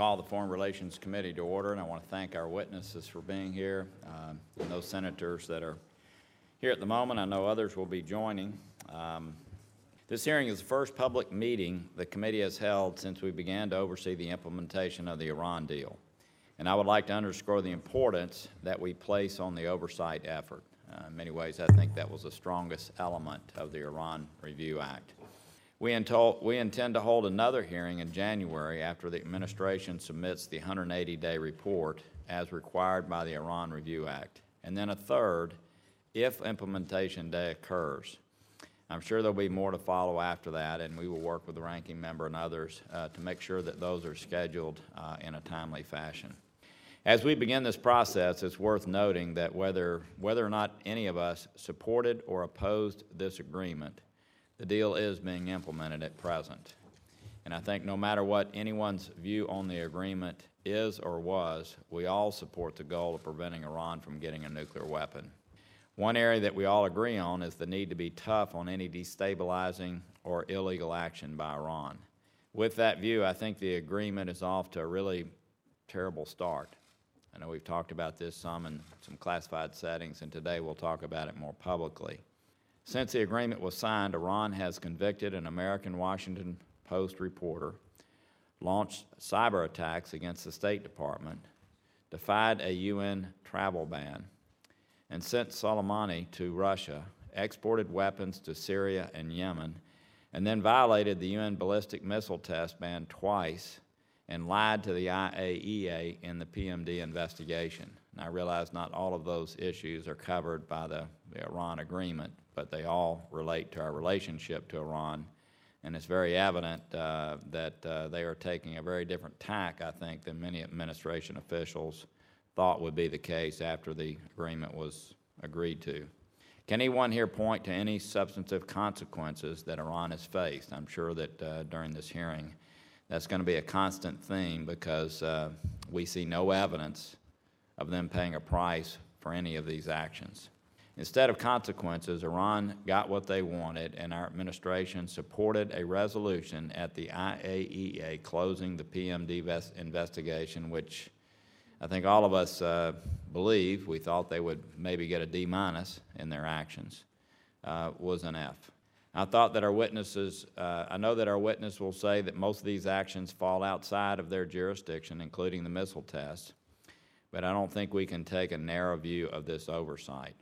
call the Foreign Relations Committee to order, and I want to thank our witnesses for being here, um, and those senators that are here at the moment. I know others will be joining. Um, This hearing is the first public meeting the committee has held since we began to oversee the implementation of the Iran deal. And I would like to underscore the importance that we place on the oversight effort. Uh, In many ways, I think that was the strongest element of the Iran Review Act. We intol- we intend to hold another hearing in January after the administration submits the 180-day report as required by the Iran Review Act, and then a third if implementation day occurs. I'm sure there'll be more to follow after that, and we will work with the ranking member and others uh, to make sure that those are scheduled uh, in a timely fashion. As we begin this process, it's worth noting that whether, whether or not any of us supported or opposed this agreement, the deal is being implemented at present. And I think no matter what anyone's view on the agreement is or was, we all support the goal of preventing Iran from getting a nuclear weapon. One area that we all agree on is the need to be tough on any destabilizing or illegal action by Iran. With that view, I think the agreement is off to a really terrible start. I know we've talked about this some in some classified settings, and today we'll talk about it more publicly. Since the agreement was signed, Iran has convicted an American Washington Post reporter, launched cyber attacks against the State Department, defied a UN travel ban, and sent Soleimani to Russia, exported weapons to Syria and Yemen, and then violated the UN ballistic missile test ban twice and lied to the IAEA in the PMD investigation. And I realize not all of those issues are covered by the, the Iran agreement, but they all relate to our relationship to Iran. And it's very evident uh, that uh, they are taking a very different tack, I think, than many administration officials thought would be the case after the agreement was agreed to. Can anyone here point to any substantive consequences that Iran has faced? I'm sure that uh, during this hearing, that's going to be a constant theme because uh, we see no evidence of them paying a price for any of these actions. Instead of consequences, Iran got what they wanted, and our administration supported a resolution at the IAEA closing the PMD investigation, which I think all of us uh, believe, we thought they would maybe get a D minus in their actions, uh, was an F. I thought that our witnesses, uh, I know that our witness will say that most of these actions fall outside of their jurisdiction, including the missile test, but I don't think we can take a narrow view of this oversight.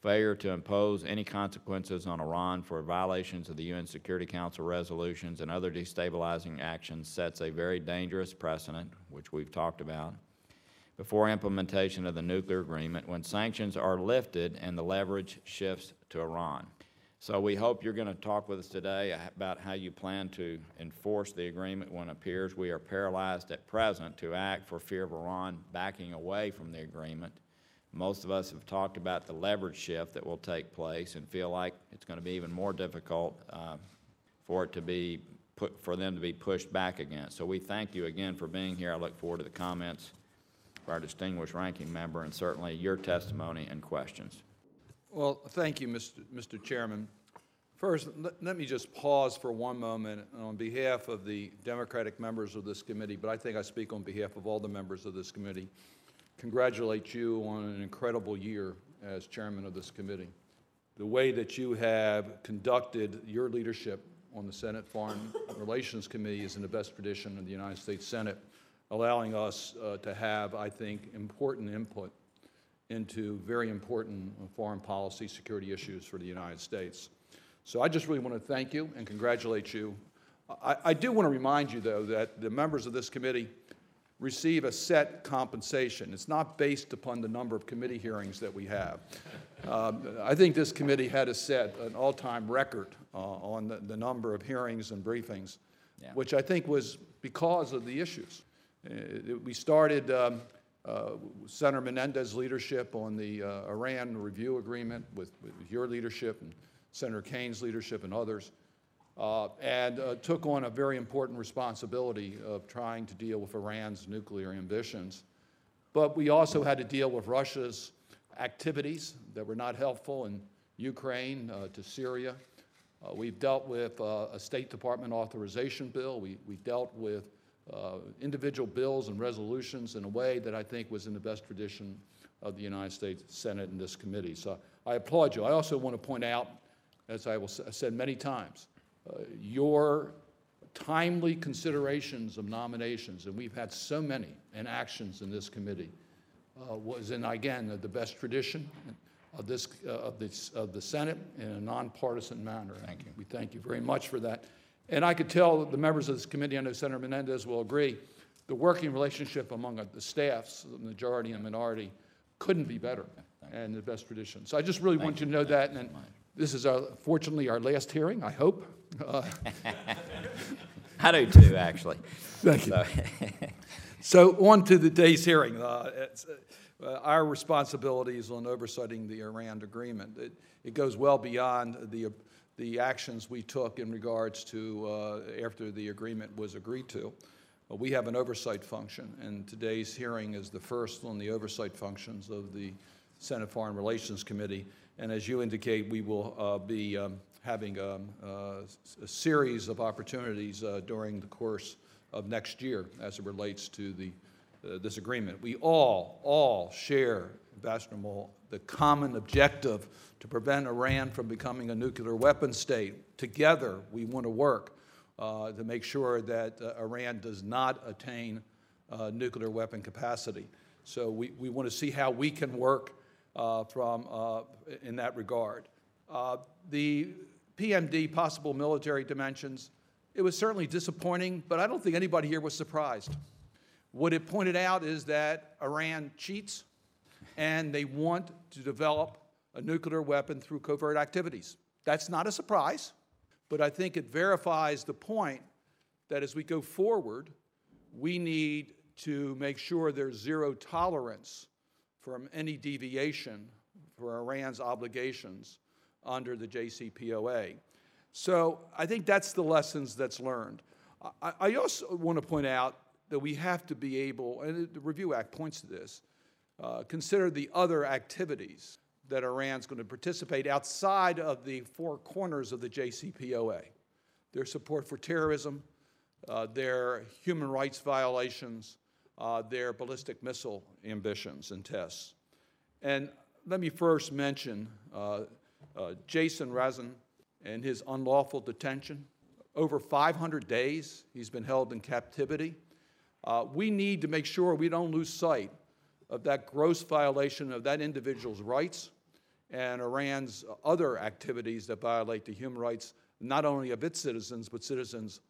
Failure to impose any consequences on Iran for violations of the UN Security Council resolutions and other destabilizing actions sets a very dangerous precedent, which we've talked about, before implementation of the nuclear agreement when sanctions are lifted and the leverage shifts to Iran. So we hope you're going to talk with us today about how you plan to enforce the agreement when it appears we are paralyzed at present to act for fear of Iran backing away from the agreement. Most of us have talked about the leverage shift that will take place and feel like it's going to be even more difficult uh, for it to be put, for them to be pushed back against. So we thank you again for being here. I look forward to the comments of our distinguished ranking member and certainly your testimony and questions. Well, thank you, Mr. Mr. Chairman. First, let, let me just pause for one moment on behalf of the Democratic members of this committee, but I think I speak on behalf of all the members of this committee. Congratulate you on an incredible year as chairman of this committee. The way that you have conducted your leadership on the Senate Foreign Relations Committee is in the best tradition of the United States Senate, allowing us uh, to have, I think, important input into very important foreign policy security issues for the United States. So I just really want to thank you and congratulate you. I, I, do want to remind you, though, that the members of this committee receive a set compensation. It's not based upon the number of committee hearings that we have. Um, I think this committee had a set an all-time record uh, on the, the, number of hearings and briefings, yeah. which I think was because of the issues. Uh, we started um, uh, Senator Menendez's leadership on the uh, Iran review agreement with, with, your leadership and Senator Kaine's leadership and others, uh, and uh, took on a very important responsibility of trying to deal with Iran's nuclear ambitions. But we also had to deal with Russia's activities that were not helpful in Ukraine uh, to Syria. Uh, we've dealt with a State Department authorization bill. We, we dealt with uh, individual bills and resolutions in a way that I think was in the best tradition of the United States Senate and this committee. So I applaud you. I also want to point out, as I will, I said many times, uh, your timely considerations of nominations, and we've had so many, and actions in this committee, uh, was in, again, the best tradition of this, uh, of this, of the Senate in a nonpartisan manner. Thank you. We thank you very much for that. And I could tell the members of this committee, I know Senator Menendez will agree, the working relationship among uh, the staffs, the majority and minority, couldn't be better and the best tradition. So I just really want you to know that, and this is our, fortunately our last hearing, I hope. Uh, I do too, actually. Thank you. So, So on to the day's hearing. Uh, uh, Our responsibilities on oversighting the Iran agreement. It, it goes well beyond the, the actions we took in regards to uh, after the agreement was agreed to. Uh, We have an oversight function, and today's hearing is the first on the oversight functions of the Senate Foreign Relations Committee. And as you indicate, we will uh, be um, having um, uh, a series of opportunities uh, during the course of next year as it relates to the, uh, this agreement. We all, all share, Ambassador Mull, the common objective to prevent Iran from becoming a nuclear weapon state. Together, we want to work uh, to make sure that Iran does not attain nuclear weapon capacity. So we, we want to see how we can work from, uh, in that regard. Uh, the PMD, possible military dimensions, it was certainly disappointing, but I don't think anybody here was surprised. What it pointed out is that Iran cheats and they want to develop a nuclear weapon through covert activities. That's not a surprise, but I think it verifies the point that as we go forward, we need to make sure there's zero tolerance from any deviation for Iran's obligations under the JCPOA. So I think that's the lessons that's learned. I, I also want to point out that we have to be able, and the Review Act points to this, uh, consider the other activities that Iran's going to participate outside of the four corners of the JCPOA. Their support for terrorism, uh, their human rights violations, uh, their ballistic missile ambitions and tests. And let me first mention uh, uh, Jason Rezaian and his unlawful detention. Over 500 days he's been held in captivity. Uh, we need to make sure we don't lose sight of that gross violation of that individual's rights and Iran's other activities that violate the human rights not only of its citizens, but citizens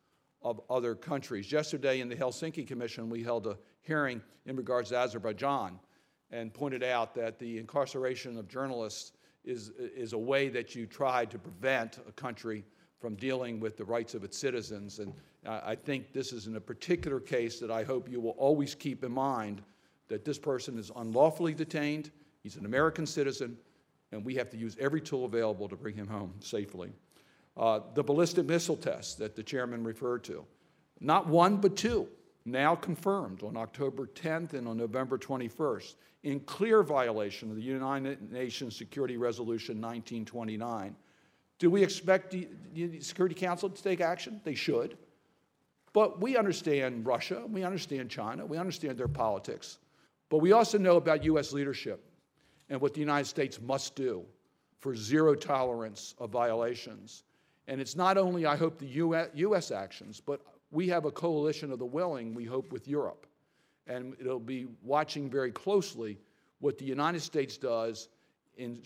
of other countries. Yesterday in the Helsinki Commission, we held a hearing in regards to Azerbaijan and pointed out that the incarceration of journalists is, is a way that you try to prevent a country from dealing with the rights of its citizens. And I think this is in a particular case that I hope you will always keep in mind that this person is unlawfully detained, he's an American citizen, and we have to use every tool available to bring him home safely. Uh, the ballistic missile test that the chairman referred to, not one but two, now confirmed on October 10th and on November 21st, in clear violation of the United Nations Security Resolution 1929. Do we expect the, the Security Council to take action? They should. But we understand Russia, we understand China, we understand their politics. But we also know about U.S. leadership and what the United States must do for zero tolerance of violations. And it's not only, I hope, the US, US actions, but we have a coalition of the willing, we hope, with Europe. And it'll be watching very closely what the United States does in,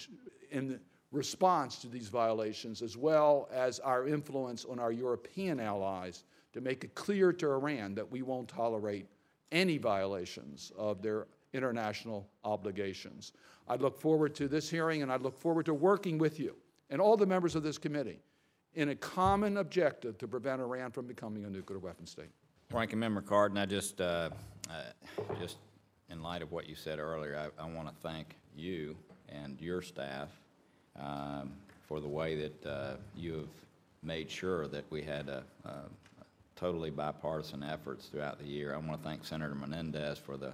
in response to these violations, as well as our influence on our European allies to make it clear to Iran that we won't tolerate any violations of their international obligations. I look forward to this hearing, and I look forward to working with you and all the members of this committee in a common objective to prevent Iran from becoming a nuclear weapon state. Ranking Member Cardin, I just, uh, uh, just in light of what you said earlier, I, I want to thank you and your staff um, for the way that uh, you have made sure that we had a, a totally bipartisan efforts throughout the year. I want to thank Senator Menendez for the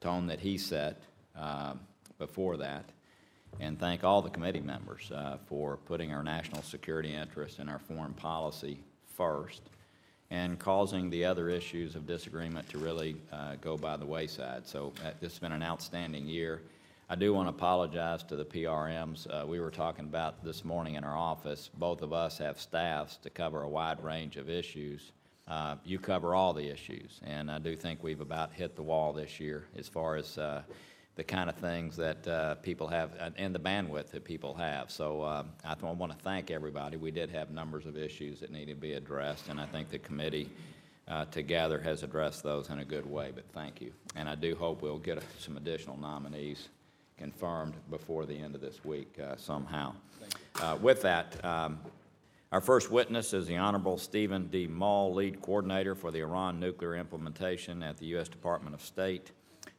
tone that he set um, before that, and thank all the committee members uh, for putting our national security interests and our foreign policy first and causing the other issues of disagreement to really uh, go by the wayside. So uh, this has been an outstanding year. I do want to apologize to the PRMs. Uh, We were talking about this morning in our office, both of us have staffs to cover a wide range of issues. Uh, You cover all the issues, and I do think we've about hit the wall this year as far as uh, the kind of things that uh, people have and- and the bandwidth that people have. So uh, I want to thank everybody. We did have numbers of issues that needed to be addressed, and I think the committee uh, together has addressed those in a good way, but thank you. And I do hope we'll get some additional nominees confirmed before the end of this week uh, somehow. Uh, With that, um, our first witness is the Honorable Stephen D. Mull, Lead Coordinator for the Iran Nuclear Implementation at the U.S. Department of State.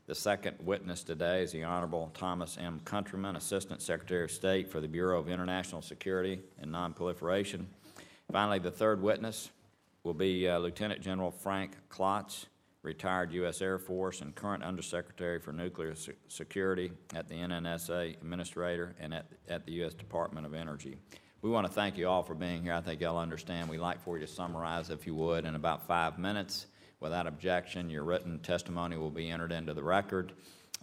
The second witness today is the Honorable Thomas M. Countryman, Assistant Secretary of State for the Bureau of International Security and Nonproliferation. Finally, the third witness will be uh, Lieutenant General Frank Klotz, retired U.S. Air Force and current Undersecretary for Nuclear Se- Security at the NNSA Administrator and at, at the U.S. Department of Energy. We want to thank you all for being here. I think y'all understand. We'd like for you to summarize, if you would, in about five minutes. Without objection, your written testimony will be entered into the record.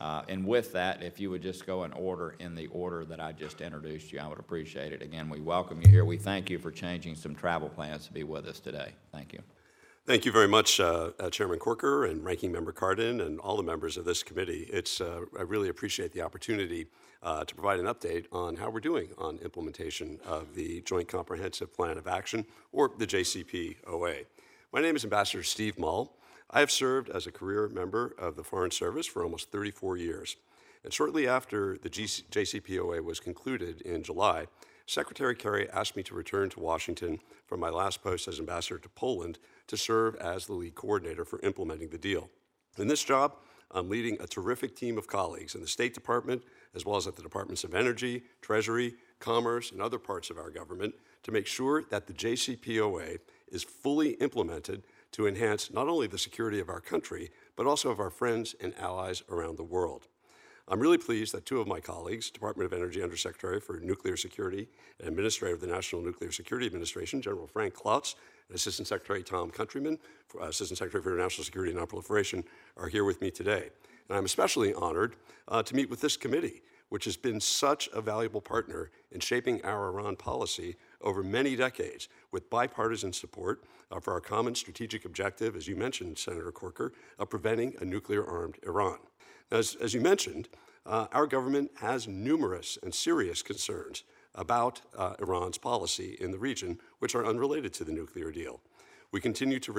Uh, And with that, if you would just go in order, in the order that I just introduced you, I would appreciate it. Again, we welcome you here. We thank you for changing some travel plans to be with us today. Thank you. Thank you very much, uh, uh, Chairman Corker and Ranking Member Cardin and all the members of this committee. It's, uh, I really appreciate the opportunity uh, to provide an update on how we're doing on implementation of the Joint Comprehensive Plan of Action, or the JCPOA. My name is Ambassador Steve Mull. I have served as a career member of the Foreign Service for almost 34 years. And shortly after the GC JCPOA was concluded in July, Secretary Kerry asked me to return to Washington from my last post as ambassador to Poland to serve as the lead coordinator for implementing the deal. In this job, I'm leading a terrific team of colleagues in the State Department, as well as at the Departments of Energy, Treasury, Commerce, and other parts of our government to make sure that the JCPOA is fully implemented to enhance not only the security of our country, but also of our friends and allies around the world. I'm really pleased that two of my colleagues, Department of Energy Undersecretary for Nuclear Security and Administrator of the National Nuclear Security Administration, General Frank Klotz, and Assistant Secretary Tom Countryman, uh, Assistant Secretary for International Security and Nonproliferation, are here with me today. And I'm especially honored uh, to meet with this committee, which has been such a valuable partner in shaping our Iran policy over many decades with bipartisan support uh, for our common strategic objective, as you mentioned, Senator Corker, of preventing a nuclear armed Iran. As, as you mentioned, uh, our government has numerous and serious concerns about uh, Iran's policy in the region, which are unrelated to the nuclear deal. We continue to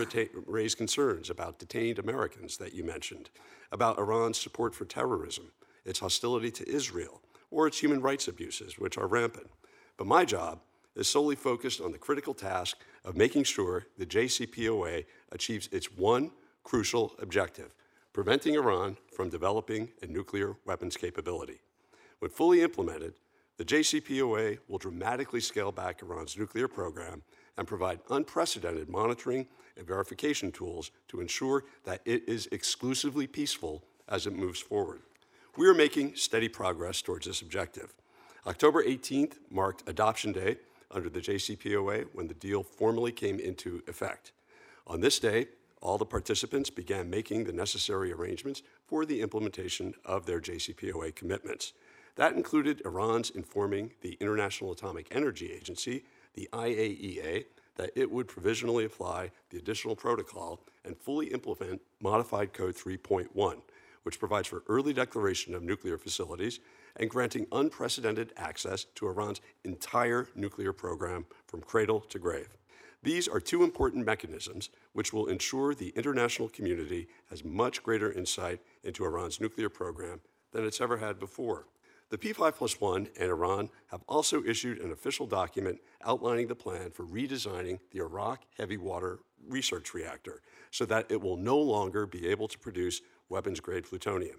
raise concerns about detained Americans that you mentioned, about Iran's support for terrorism, its hostility to Israel, or its human rights abuses, which are rampant. But my job is solely focused on the critical task of making sure the JCPOA achieves its one crucial objective preventing Iran from developing a nuclear weapons capability. When fully implemented, the JCPOA will dramatically scale back Iran's nuclear program and provide unprecedented monitoring and verification tools to ensure that it is exclusively peaceful as it moves forward. We are making steady progress towards this objective. October 18th marked Adoption Day under the JCPOA when the deal formally came into effect. On this day, all the participants began making the necessary arrangements for the implementation of their JCPOA commitments. That included Iran's informing the International Atomic Energy Agency, the IAEA, that it would provisionally apply the additional protocol and fully implement Modified Code 3.1, which provides for early declaration of nuclear facilities and granting unprecedented access to Iran's entire nuclear program from cradle to grave. These are two important mechanisms which will ensure the international community has much greater insight into Iran's nuclear program than it's ever had before. The P5 plus 1 and Iran have also issued an official document outlining the plan for redesigning the Arak heavy water research reactor so that it will no longer be able to produce weapons grade plutonium.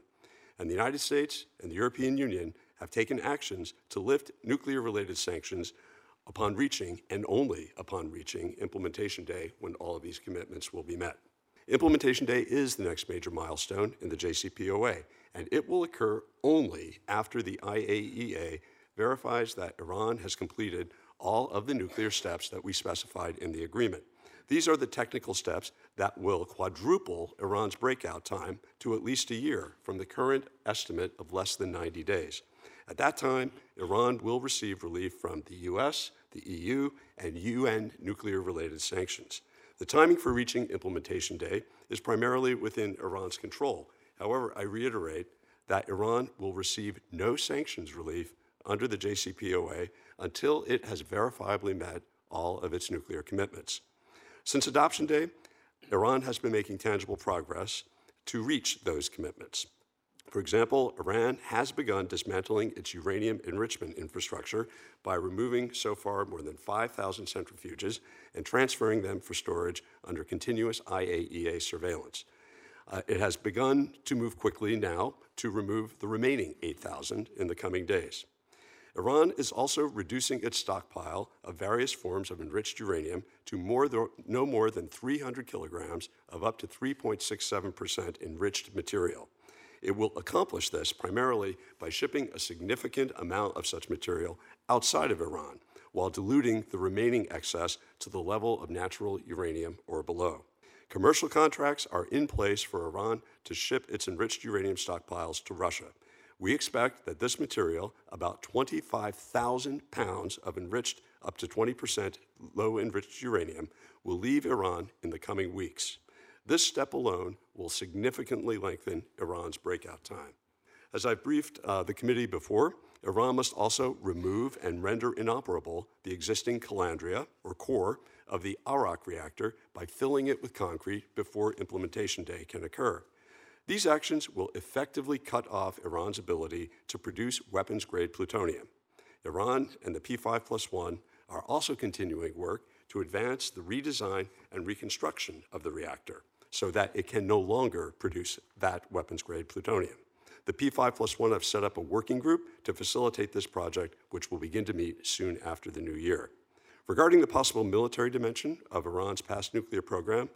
And the United States and the European Union have taken actions to lift nuclear related sanctions upon reaching, and only upon reaching, implementation day when all of these commitments will be met. Implementation day is the next major milestone in the JCPOA, and it will occur only after the IAEA verifies that Iran has completed all of the nuclear steps that we specified in the agreement. These are the technical steps that will quadruple Iran's breakout time to at least a year from the current estimate of less than 90 days. At that time, Iran will receive relief from the US, the EU, and UN nuclear related sanctions. The timing for reaching implementation day is primarily within Iran's control. However, I reiterate that Iran will receive no sanctions relief under the JCPOA until it has verifiably met all of its nuclear commitments. Since adoption day, Iran has been making tangible progress to reach those commitments. For example, Iran has begun dismantling its uranium enrichment infrastructure by removing so far more than 5,000 centrifuges and transferring them for storage under continuous IAEA surveillance. Uh, it has begun to move quickly now to remove the remaining 8,000 in the coming days. Iran is also reducing its stockpile of various forms of enriched uranium to more no more than 300 kilograms of up to 3.67% enriched material. It will accomplish this primarily by shipping a significant amount of such material outside of Iran, while diluting the remaining excess to the level of natural uranium or below. Commercial contracts are in place for Iran to ship its enriched uranium stockpiles to Russia. We expect that this material, about 25,000 pounds of enriched up to 20% low enriched uranium, will leave Iran in the coming weeks. This step alone will significantly lengthen Iran's breakout time. As I've briefed uh, the committee before, Iran must also remove and render inoperable the existing calandria, or core, of the Arak reactor by filling it with concrete before implementation day can occur. These actions will effectively cut off Iran's ability to produce weapons grade plutonium. Iran and the P5 plus 1 are also continuing work to advance the redesign and reconstruction of the reactor so that it can no longer produce that weapons grade plutonium. The P5 plus 1 have set up a working group to facilitate this project, which will begin to meet soon after the new year. Regarding the possible military dimension of Iran's past nuclear program,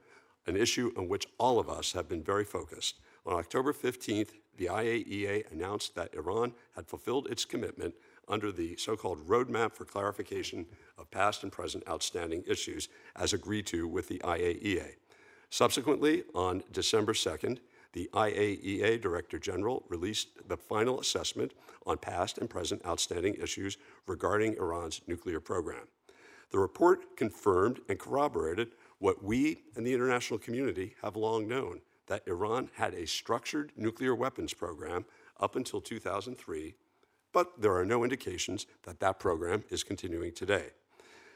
an issue on which all of us have been very focused, on October 15th, the IAEA announced that Iran had fulfilled its commitment under the so called Roadmap for Clarification of Past and Present Outstanding Issues, as agreed to with the IAEA. Subsequently, on December 2nd, the IAEA Director General released the final assessment on past and present outstanding issues regarding Iran's nuclear program. The report confirmed and corroborated what we and the international community have long known that Iran had a structured nuclear weapons program up until 2003, but there are no indications that that program is continuing today.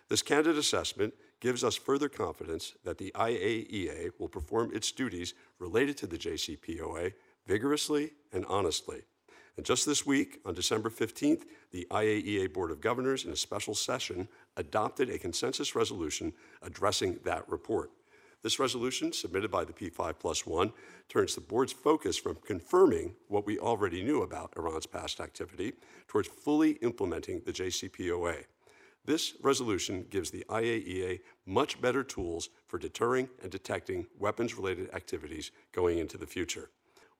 This candid assessment gives us further confidence that the IAEA will perform its duties related to the JCPOA vigorously and honestly. And just this week, on December 15th, the IAEA Board of Governors, in a special session, adopted a consensus resolution addressing that report. This resolution, submitted by the P5 plus one, turns the board's focus from confirming what we already knew about Iran's past activity towards fully implementing the JCPOA. This resolution gives the IAEA much better tools for deterring and detecting weapons related activities going into the future.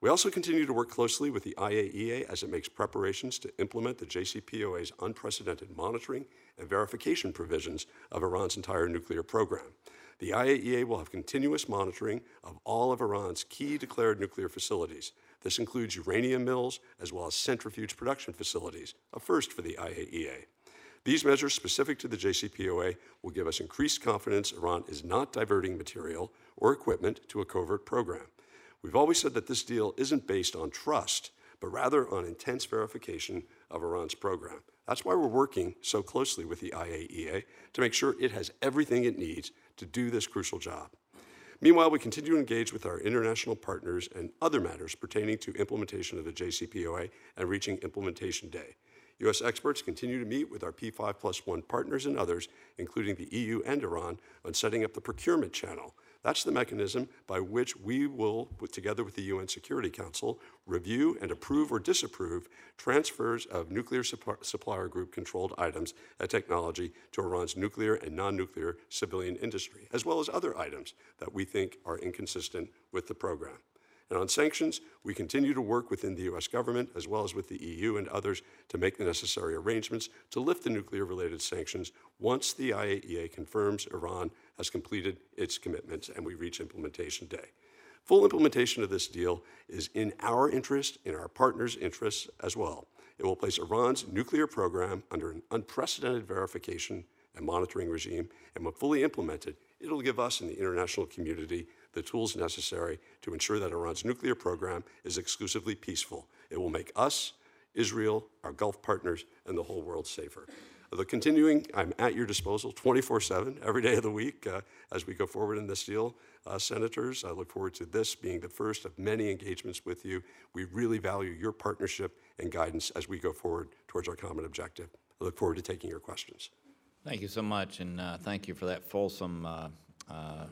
We also continue to work closely with the IAEA as it makes preparations to implement the JCPOA's unprecedented monitoring and verification provisions of Iran's entire nuclear program. The IAEA will have continuous monitoring of all of Iran's key declared nuclear facilities. This includes uranium mills as well as centrifuge production facilities, a first for the IAEA. These measures specific to the JCPOA will give us increased confidence Iran is not diverting material or equipment to a covert program. We've always said that this deal isn't based on trust, but rather on intense verification of Iran's program. That's why we're working so closely with the IAEA to make sure it has everything it needs to do this crucial job. Meanwhile, we continue to engage with our international partners and other matters pertaining to implementation of the JCPOA and reaching implementation day. U.S. experts continue to meet with our P5 plus one partners and others, including the EU and Iran, on setting up the procurement channel that's the mechanism by which we will, together with the UN Security Council, review and approve or disapprove transfers of nuclear supplier group controlled items and technology to Iran's nuclear and non nuclear civilian industry, as well as other items that we think are inconsistent with the program. And on sanctions, we continue to work within the U.S. government as well as with the EU and others to make the necessary arrangements to lift the nuclear related sanctions once the IAEA confirms Iran has completed its commitments and we reach implementation day. Full implementation of this deal is in our interest, in our partners' interests as well. It will place Iran's nuclear program under an unprecedented verification and monitoring regime, and when fully implemented, it'll give us and the international community the tools necessary to ensure that Iran's nuclear program is exclusively peaceful. It will make us, Israel, our Gulf partners, and the whole world safer. The continuing, I'm at your disposal 24 7, every day of the week, uh, as we go forward in this deal. Uh, senators, I look forward to this being the first of many engagements with you. We really value your partnership and guidance as we go forward towards our common objective. I look forward to taking your questions. Thank you so much, and uh, thank you for that fulsome uh, uh,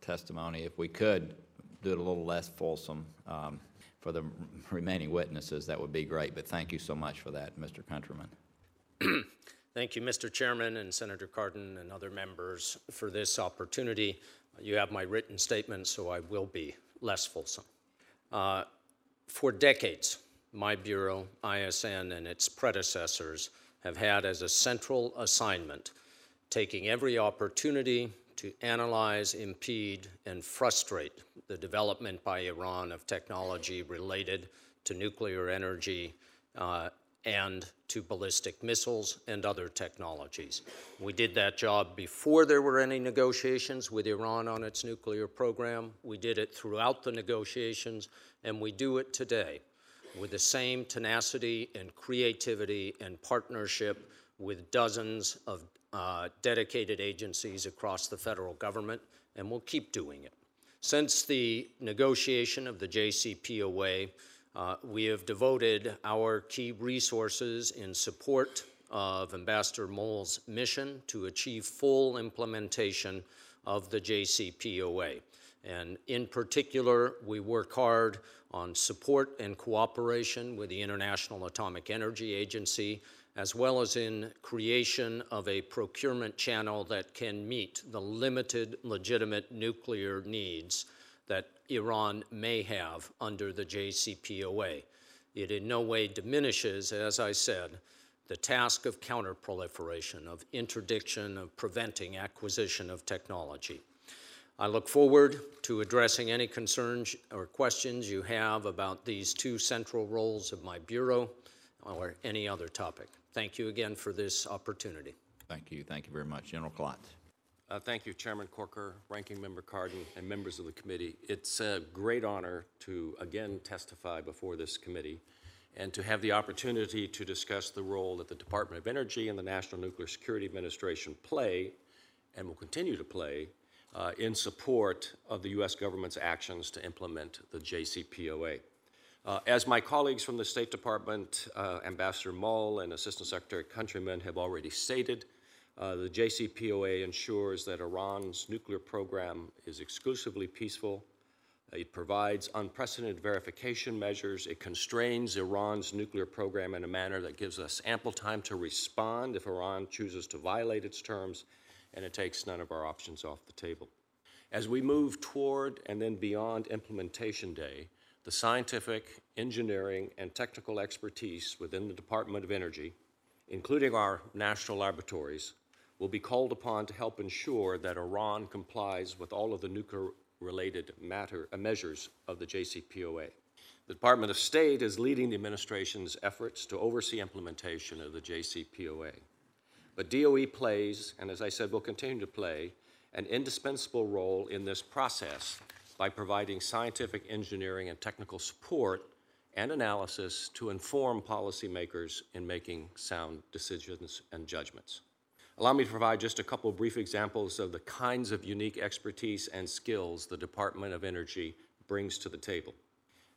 testimony. If we could do it a little less fulsome um, for the remaining witnesses, that would be great. But thank you so much for that, Mr. Countryman. Thank you, Mr. Chairman and Senator Cardin and other members for this opportunity. You have my written statement, so I will be less fulsome. Uh, for decades, my Bureau, ISN, and its predecessors have had as a central assignment taking every opportunity to analyze, impede, and frustrate the development by Iran of technology related to nuclear energy uh, and to ballistic missiles and other technologies. We did that job before there were any negotiations with Iran on its nuclear program. We did it throughout the negotiations, and we do it today with the same tenacity and creativity and partnership with dozens of uh, dedicated agencies across the federal government, and we'll keep doing it. Since the negotiation of the JCPOA, uh, we have devoted our key resources in support of Ambassador Mull's mission to achieve full implementation of the JCPOA. And in particular, we work hard on support and cooperation with the International Atomic Energy Agency, as well as in creation of a procurement channel that can meet the limited legitimate nuclear needs that Iran may have under the JCPOA. It in no way diminishes, as I said, the task of counterproliferation, of interdiction, of preventing acquisition of technology. I look forward to addressing any concerns or questions you have about these two central roles of my Bureau or any other topic. Thank you again for this opportunity. Thank you. Thank you very much. General Klotz. Uh, Thank you, Chairman Corker, Ranking Member Cardin, and members of the committee. It's a great honor to again testify before this committee and to have the opportunity to discuss the role that the Department of Energy and the National Nuclear Security Administration play and will continue to play uh, in support of the U.S. government's actions to implement the JCPOA. Uh, as my colleagues from the State Department, uh, Ambassador Mull and Assistant Secretary Countryman have already stated, uh, the JCPOA ensures that Iran's nuclear program is exclusively peaceful. It provides unprecedented verification measures. It constrains Iran's nuclear program in a manner that gives us ample time to respond if Iran chooses to violate its terms, and it takes none of our options off the table. As we move toward and then beyond implementation day, the scientific, engineering, and technical expertise within the Department of Energy, including our national laboratories, will be called upon to help ensure that Iran complies with all of the nuclear-related matter, uh, measures of the JCPOA. The Department of State is leading the administration's efforts to oversee implementation of the JCPOA. But DOE plays, and as I said, will continue to play, an indispensable role in this process by providing scientific engineering and technical support and analysis to inform policymakers in making sound decisions and judgments. Allow me to provide just a couple brief examples of the kinds of unique expertise and skills the Department of Energy brings to the table.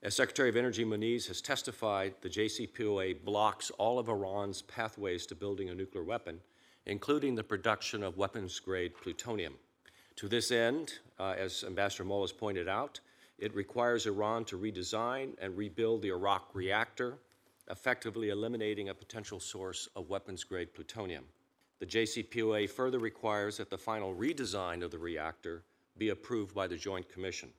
As Secretary of Energy Moniz has testified, the JCPOA blocks all of Iran's pathways to building a nuclear weapon, including the production of weapons grade plutonium. To this end, uh, as Ambassador Mull has pointed out, it requires Iran to redesign and rebuild the Arak reactor, effectively eliminating a potential source of weapons grade plutonium. The JCPOA further requires that the final redesign of the reactor be approved by the Joint Commission.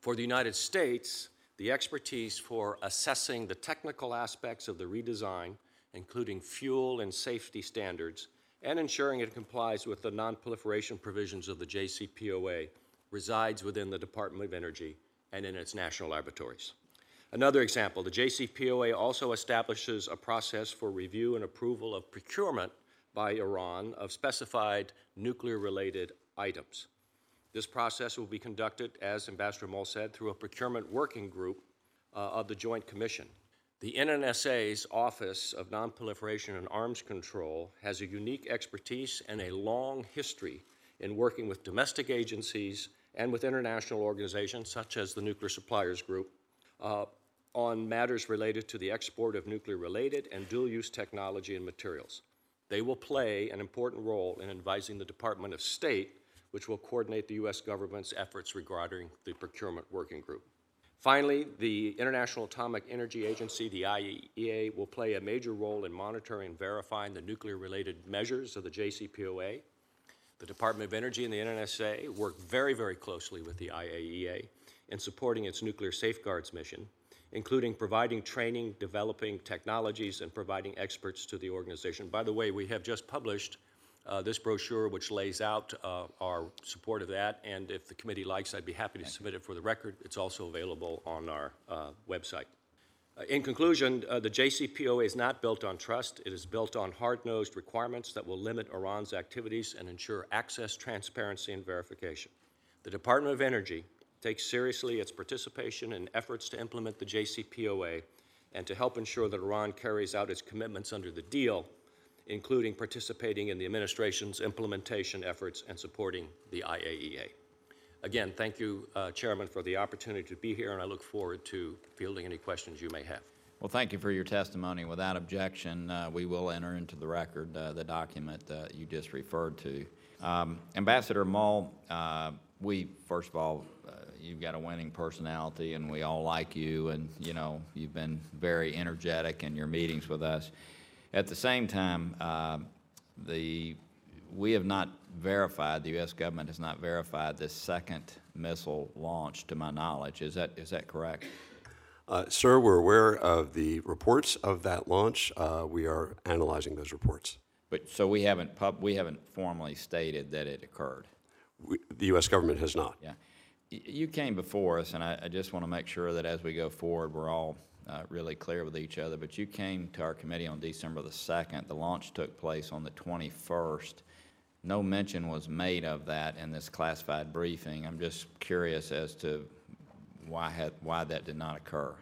For the United States, the expertise for assessing the technical aspects of the redesign, including fuel and safety standards, and ensuring it complies with the nonproliferation provisions of the JCPOA resides within the Department of Energy and in its national laboratories. Another example, the JCPOA also establishes a process for review and approval of procurement by Iran of specified nuclear-related items. This process will be conducted, as Ambassador Mull said, through a procurement working group uh, of the Joint Commission. The NNSA's Office of Nonproliferation and Arms Control has a unique expertise and a long history in working with domestic agencies and with international organizations such as the Nuclear Suppliers Group uh, on matters related to the export of nuclear-related and dual-use technology and materials. They will play an important role in advising the Department of State, which will coordinate the U.S. government's efforts regarding the procurement working group. Finally, the International Atomic Energy Agency, the IAEA, will play a major role in monitoring and verifying the nuclear-related measures of the JCPOA. The Department of Energy and the NNSA work very, very closely with the IAEA in supporting its nuclear safeguards mission, including providing training, developing technologies, and providing experts to the organization. By the way, we have just published uh, this brochure, which lays out uh, our support of that, and if the committee likes, I'd be happy to submit it for the record. It's also available on our uh, website. Uh, In conclusion, uh, the JCPOA is not built on trust. It is built on hard-nosed requirements that will limit Iran's activities and ensure access, transparency, and verification. The Department of Energy takes seriously its participation in efforts to implement the JCPOA and to help ensure that Iran carries out its commitments under the deal, including participating in the administration's implementation efforts and supporting the IAEA. Again, thank you, uh, Chairman, for the opportunity to be here, and I look forward to fielding any questions you may have. Well, thank you for your testimony. Without objection, uh, we will enter into the record uh, the document uh, you just referred to. Um, Ambassador Mull, uh, we, first of all, uh, you've got a winning personality, and we all like you, and, you know, you've been very energetic in your meetings with us. At the same time, uh, the, we have not verified, the U.S. government has not verified this second missile launch, to my knowledge. Is that, is that correct? Uh, Sir, we're aware of the reports of that launch. Uh, We are analyzing those reports. But, so we haven't pub, we haven't formally stated that it occurred? We- The U.S. government has not. Yeah. Y- You came before us, and I, I just want to make sure that as we go forward, we're all uh, really clear with each other. But you came to our committee on December the 2nd. The launch took place on the 21st. No mention was made of that in this classified briefing. I'm just curious as to why had, why that did not occur.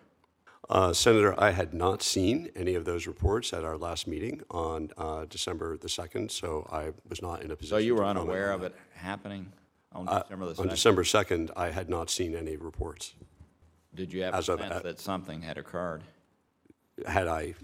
Uh, Senator, I had not seen any of those reports at our last meeting on uh, December the 2nd, so I was not in a position So you were unaware of it happening on Uh, December the 2nd? On December 2nd, I had not seen any reports. Did you have a as of- sense that something had occurred? Had I,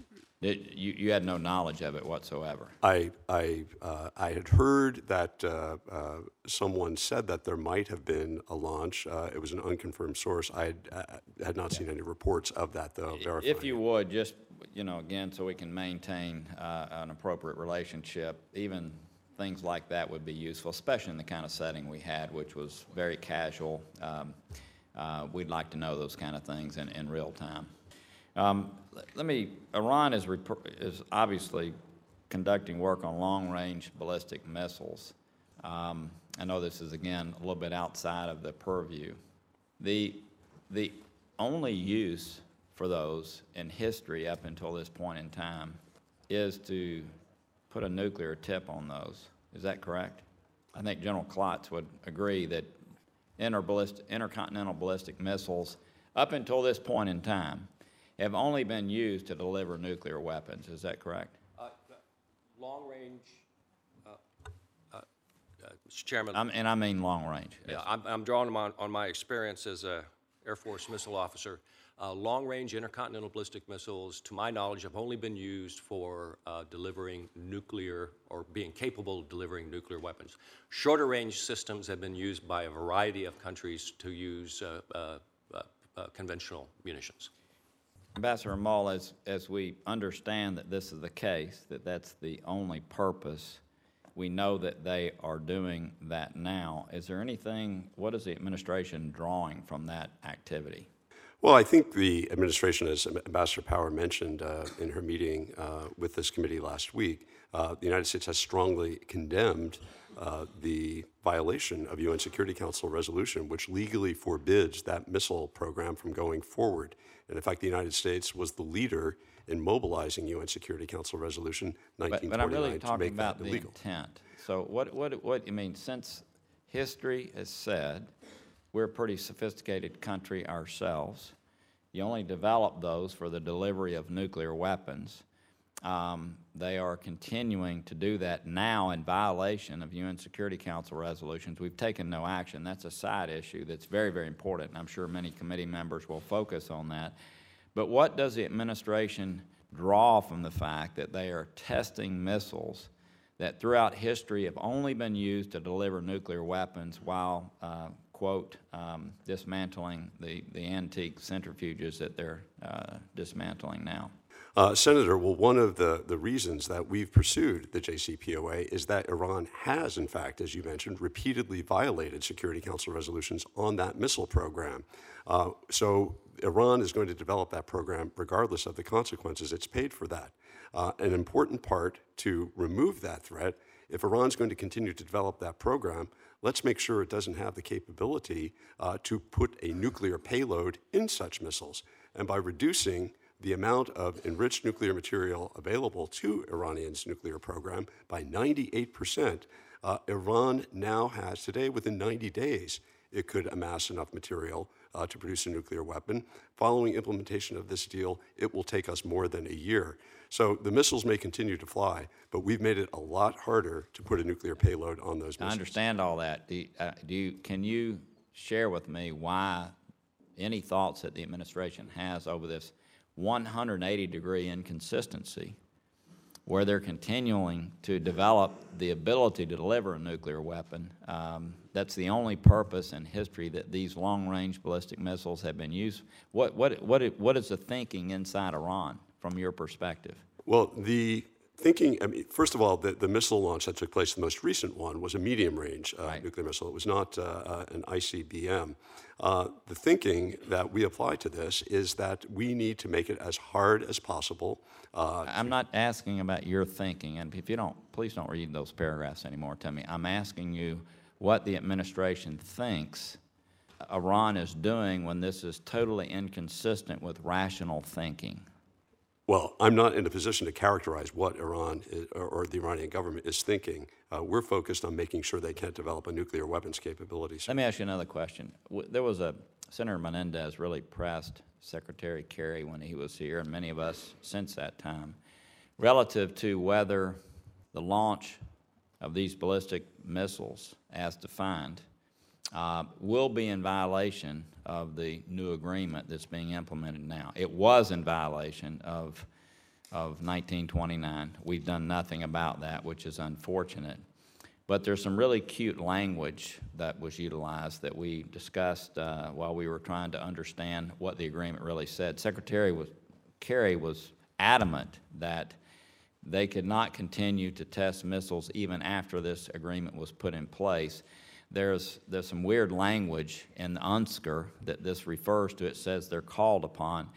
Did, you, you had no knowledge of it whatsoever? I, I, uh, I had heard that uh, uh, someone said that there might have been a launch. Uh, It was an unconfirmed source. I had, uh, had not seen any reports of that, though, verifying. If you would, just, you know, again, so we can maintain uh, an appropriate relationship, even things like that would be useful, especially in the kind of setting we had, which was very casual. Um, uh, We'd like to know those kind of things in, in real time. Um, let- me, Iran is, is obviously conducting work on long-range ballistic missiles. Um, I know this is, again, a little bit outside of the purview. The, the only use for those in history up until this point in time is to put a nuclear tip on those. Is that correct? I think General Klotz would agree that interballistic, intercontinental ballistic missiles, up until this point in time, have only been used to deliver nuclear weapons. Is that correct? Uh, Long-range, uh, uh, Mr. Chairman, I'm- And I mean long range. Yeah, I'm, I'm drawing on, on my experience as a Air Force missile officer. Uh, long-range intercontinental ballistic missiles, to my knowledge, have only been used for uh, delivering nuclear or being capable of delivering nuclear weapons. Shorter-range systems have been used by a variety of countries to use uh, uh, uh, uh, conventional munitions. Ambassador Mull, as, as we understand that this is the case, that that's the only purpose, we know that they are doing that now. Is there anything, what is the administration drawing from that activity? Well, I think the administration, as Ambassador Power mentioned uh, in her meeting uh, with this committee last week, uh, the United States has strongly condemned uh, the violation of UN Security Council resolution, which legally forbids that missile program from going forward. And in fact, the United States was the leader in mobilizing UN Security Council resolution But, 1949 but I'm really to talking make that about the illegal. intent. So what, what, what, I mean, since history has said, we're a pretty sophisticated country ourselves. You only develop those for the delivery of nuclear weapons. Um, they are continuing to do that now in violation of UN Security Council resolutions. We've taken no action. That's a side issue that's very, very important, and I'm sure many committee members will focus on that. But what does the administration draw from the fact that they are testing missiles that throughout history have only been used to deliver nuclear weapons while, uh, quote, um, dismantling the, the antique centrifuges that they're uh, dismantling now? Uh, Senator, well, one of the, the reasons that we've pursued the JCPOA is that Iran has, in fact, as you mentioned, repeatedly violated Security Council resolutions on that missile program. Uh, so Iran is going to develop that program regardless of the consequences. It's paid for that. Uh, an important part to remove that threat, if Iran's going to continue to develop that program, let's make sure it doesn't have the capability uh, to put a nuclear payload in such missiles. And by reducing the amount of enriched nuclear material available to Iranian's nuclear program by 98%. Uh, Iran now has, today, within 90 days, it could amass enough material uh, to produce a nuclear weapon. Following implementation of this deal, it will take us more than a year. So the missiles may continue to fly, but we've made it a lot harder to put a nuclear payload on those missiles. I missiles. understand all that. Do you, uh, do you, can you share with me why, any thoughts that the administration has over this 180-degree inconsistency where they're continuing to develop the ability to deliver a nuclear weapon? Um, That's the only purpose in history that these long-range ballistic missiles have been used. What, what, what, what is the thinking inside Iran, from your perspective? Well, the thinking, I mean, first of all, the, the missile launch that took place, the most recent one, was a medium range uh, Right. nuclear missile. It was not uh, uh, an ICBM. Uh, the thinking that we apply to this is that we need to make it as hard as possible. Uh, I'm not asking about your thinking, and if you don't, please don't read those paragraphs anymore to me. I'm asking you what the administration thinks Iran is doing when this is totally inconsistent with rational thinking. Well, I'm not in a position to characterize what Iran is, or, or the Iranian government is thinking. Uh, we're focused on making sure they can't develop a nuclear weapons capability. Let me ask you another question. There was a, Senator Menendez really pressed Secretary Kerry when he was here, and many of us since that time, relative to whether the launch of these ballistic missiles, as defined, uh, will be in violation of the new agreement that's being implemented now. It was in violation of, of 1929. We've done nothing about that, which is unfortunate. But there's some really cute language that was utilized that we discussed uh, while we were trying to understand what the agreement really said. Secretary was, Kerry was adamant that they could not continue to test missiles even after this agreement was put in place. There's, there's some weird language in the UNSCR that this refers to. It says they're called upon.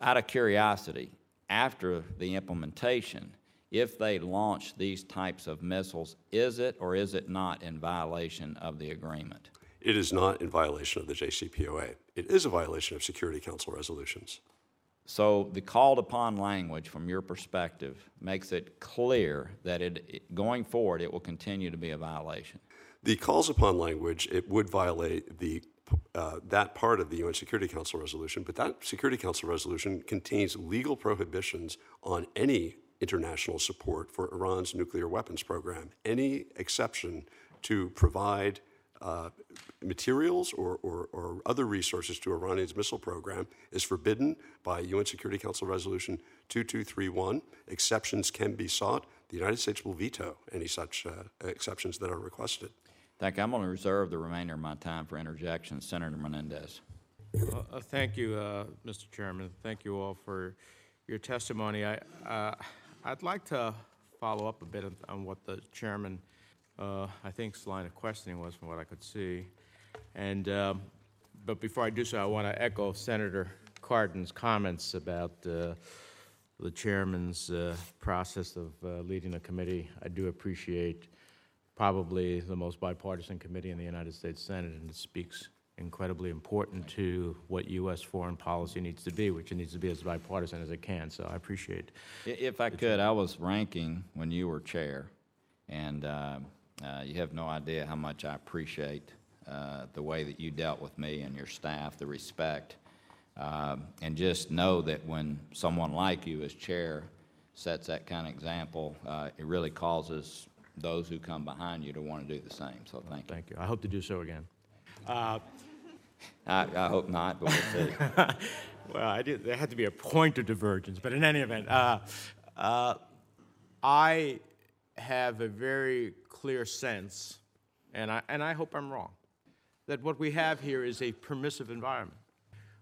Out of curiosity, after the implementation, if they launch these types of missiles, is it or is it not in violation of the agreement? It is not in violation of the JCPOA. It is a violation of Security Council resolutions. So the called upon language, from your perspective, makes it clear that it- going forward, it will continue to be a violation. The calls upon language, it would violate the, uh, that part of the UN Security Council resolution, but that Security Council resolution contains legal prohibitions on any international support for Iran's nuclear weapons program. Any exception to provide uh, materials or, or, or other resources to Iranian's missile program is forbidden by UN Security Council Resolution 2231. Exceptions can be sought. The United States will veto any such uh, exceptions that are requested. Thank you. I'm going to reserve the remainder of my time for interjection. Senator Menendez. Uh, Thank you, uh, Mr. Chairman. Thank you all for your testimony. I, uh, I'd like to follow up a bit on- what the chairman uh, I think, line of questioning was from what I could see. And, um, but before I do so, I want to echo Senator Cardin's comments about uh, the chairman's uh, process of leading a committee. I do appreciate probably the most bipartisan committee in the United States Senate, and it speaks incredibly important to what U.S. foreign policy needs to be, which it needs to be as bipartisan as it can. So I appreciate If I could, I was ranking when you were chair, and um, uh, you have no idea how much I appreciate uh, the way that you dealt with me and your staff, the respect. Um, And just know that when someone like you as chair sets that kind of example, uh, it really causes those who come behind you to want to do the same. So thank you. Thank you. I hope to do so again. I, I hope not, but we'll see. Well, I did, there had to be a point of divergence, but in any event, uh, uh, I have a very clear sense, and I, and I hope I'm wrong, that what we have here is a permissive environment.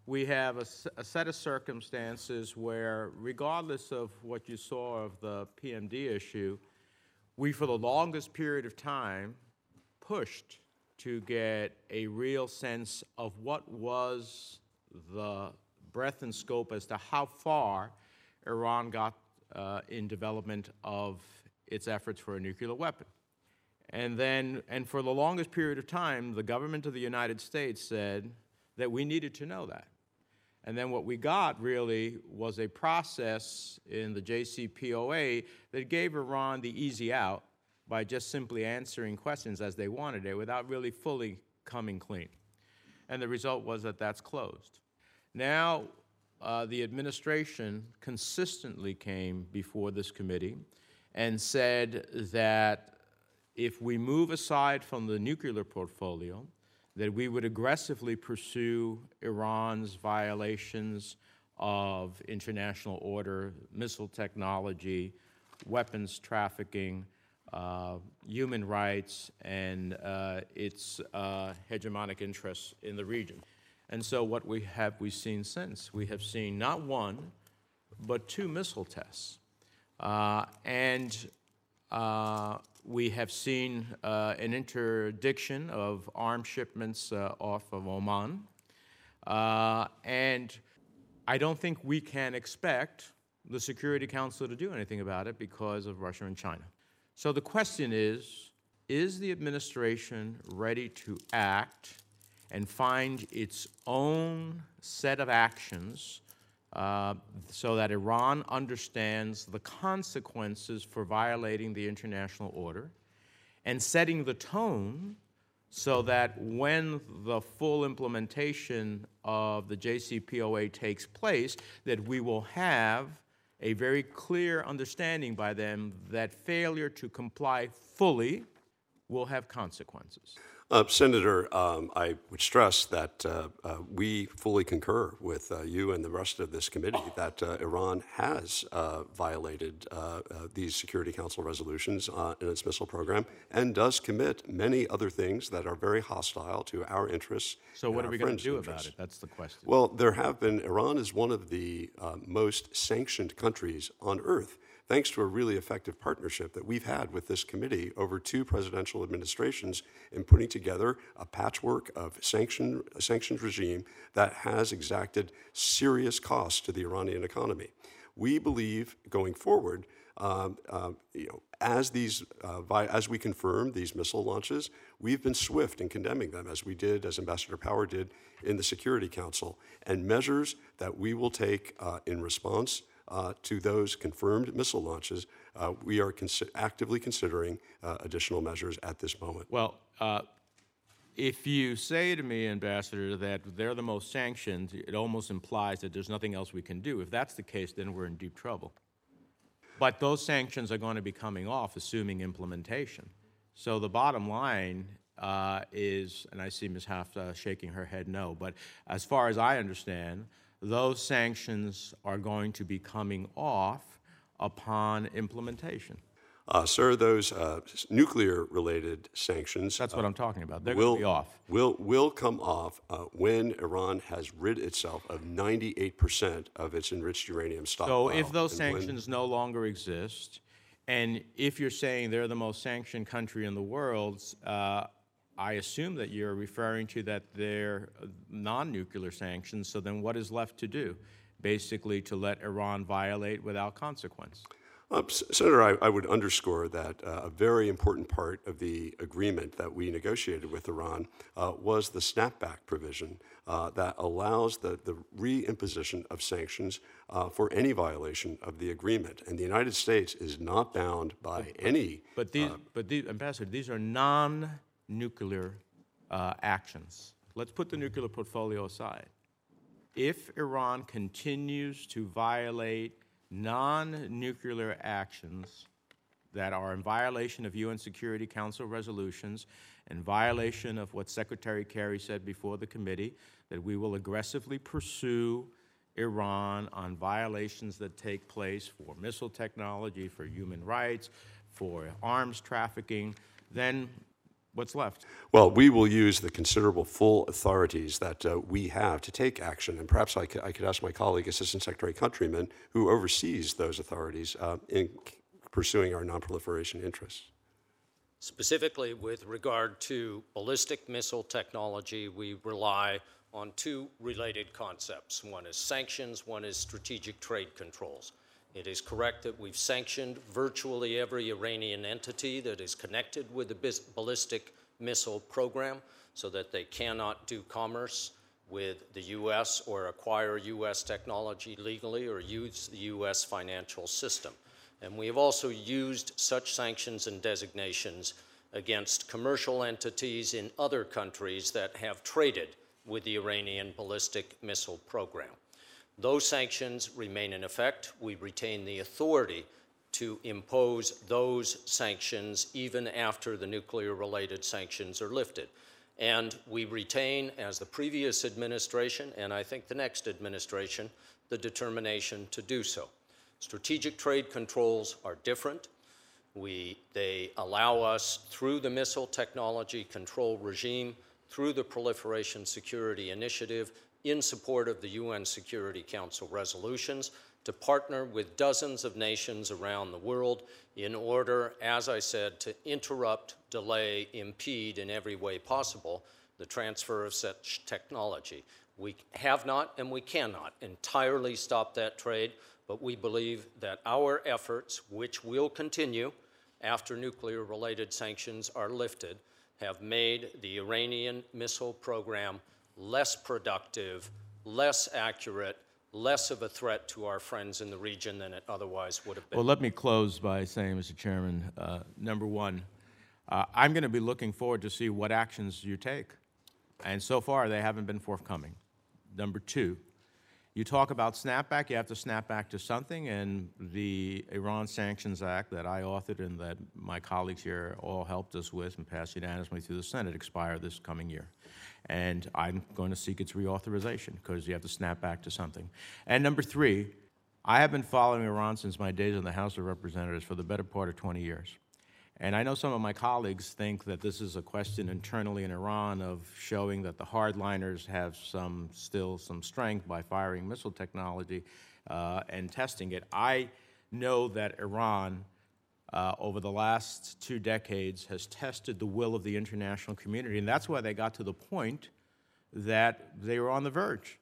We have a set of circumstances where, regardless of what you saw of the PMD issue, we, for the longest period of time, pushed to get a real sense of what was the breadth and scope as to how far Iran got uh, in development of its efforts for a nuclear weapon. And then, and for the longest period of time, the government of the United States said that we needed to know that. And then what we got really was a process in the JCPOA that gave Iran the easy out by just simply answering questions as they wanted it without really fully coming clean. And the result was that that's closed. Now, uh, the administration consistently came before this committee and said that if we move aside from the nuclear portfolio, that we would aggressively pursue Iran's violations of international order, missile technology, weapons trafficking, uh, human rights, and uh, its uh, hegemonic interests in the region. And so, what we have we seen since? We have seen not one, but two missile tests. Uh, and uh, we have seen uh, an interdiction of arms shipments uh, off of Oman. Uh, and I don't think we can expect the Security Council to do anything about it because of Russia and China. So the question is is the administration ready to act and find its own set of actions uh, so that Iran understands the consequences for violating the international order and setting the tone so that when the full implementation of the JCPOA takes place, that we will have a very clear understanding by them that failure to comply fully will have consequences. Uh, Senator, um, I would stress that uh, uh, we fully concur with uh, you and the rest of this committee that uh, Iran has uh, violated uh, uh, these Security Council resolutions uh, in its missile program and does commit many other things that are very hostile to our interests. So and what are our we going friends' to do about interests. it? That's the question. Well, there have been, Iran is one of the uh, most sanctioned countries on earth, thanks to a really effective partnership that we've had with this committee over two presidential administrations in putting together a patchwork of sanction, a sanctioned regime that has exacted serious costs to the Iranian economy. We believe going forward, um, um, you know, as these, uh, vi- as we confirm these missile launches, we've been swift in condemning them, as we did, as Ambassador Power did in the Security Council, and measures that we will take uh, in response uh, to those confirmed missile launches. Uh, we are consi- actively considering uh, additional measures at this moment. Well, uh, if you say to me, Ambassador, that they're the most sanctioned, it almost implies that there's nothing else we can do. If that's the case, then we're in deep trouble. But those sanctions are going to be coming off, assuming implementation. So the bottom line uh, is, and I see Ms. Hafta shaking her head no, but as far as I understand, those sanctions are going to be coming off upon implementation. Uh, sir, those uh, nuclear-related sanctions That's what I'm talking about. They're will, going to be off. will, will come off uh, when Iran has rid itself of 98% of its enriched uranium stockpile. So if those and when- sanctions no longer exist, And if you're saying they're the most sanctioned country in the world, uh, I assume that you're referring to that they're uh, non-nuclear sanctions. So then, what is left to do? Basically, to let Iran violate without consequence. Uh, S- Senator, I, I would underscore that uh, a very important part of the agreement that we negotiated with Iran uh, was the snapback provision uh, that allows the, the reimposition of sanctions uh, for any violation of the agreement. And the United States is not bound by any. But these, but the Ambassador, these are non-nuclear uh, actions. Let's put the nuclear portfolio aside. If Iran continues to violate non-nuclear actions that are in violation of UN Security Council resolutions, in violation of what Secretary Kerry said before the committee, that we will aggressively pursue Iran on violations that take place for missile technology, for human rights, for arms trafficking, then what's left? Well, we will use the considerable full authorities that uh, we have to take action. And perhaps I could, I could ask my colleague, Assistant Secretary Countryman, who oversees those authorities uh, in pursuing our nonproliferation interests. Specifically, with regard to ballistic missile technology, we rely on two related concepts. One is sanctions, one is strategic trade controls. It is correct that we've sanctioned virtually every Iranian entity that is connected with the ballistic missile program so that they cannot do commerce with the U.S. or acquire U.S. technology legally or use the U.S. financial system. And we have also used such sanctions and designations against commercial entities in other countries that have traded with the Iranian ballistic missile program. Those sanctions remain in effect. We retain the authority to impose those sanctions even after the nuclear related sanctions are lifted. And we retain, as the previous administration, and I think the next administration, the determination to do so. Strategic trade controls are different. We, they allow us, through the missile technology control regime, through the Proliferation Security Initiative, in support of the UN Security Council resolutions, to partner with dozens of nations around the world in order, as I said, to interrupt, delay, impede in every way possible the transfer of such technology. We have not and we cannot entirely stop that trade, but we believe that our efforts, which will continue after nuclear related sanctions are lifted, have made the Iranian missile program less productive, less accurate, less of a threat to our friends in the region than it otherwise would have been. Well, let me close by saying, Mr. Chairman, uh, number one, uh, I'm going to be looking forward to see what actions you take. And so far, they haven't been forthcoming. Number two, you talk about snapback, you have to snap back to something, and the Iran Sanctions Act that I authored and that my colleagues here all helped us with and passed unanimously through the Senate expire this coming year. And I'm going to seek its reauthorization because you have to snap back to something. And number three, I have been following Iran since my days in the House of Representatives for the better part of 20 years. And I know some of my colleagues think that this is a question internally in Iran of showing that the hardliners have some still some strength by firing missile technology uh, and testing it. I know that Iran, uh, over the last two decades, has tested the will of the international community, and that's why they got to the point that they were on the verge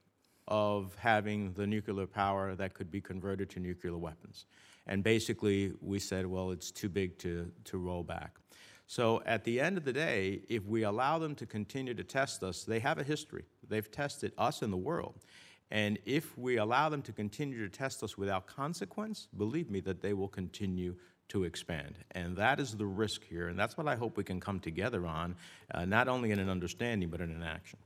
of having the nuclear power that could be converted to nuclear weapons. And basically, we said, well, it's too big to, to roll back. So at the end of the day, if we allow them to continue to test us, they have a history. They've tested us and the world. And if we allow them to continue to test us without consequence, believe me that they will continue to expand. And that is the risk here. And that's what I hope we can come together on, uh, not only in an understanding, but in an action.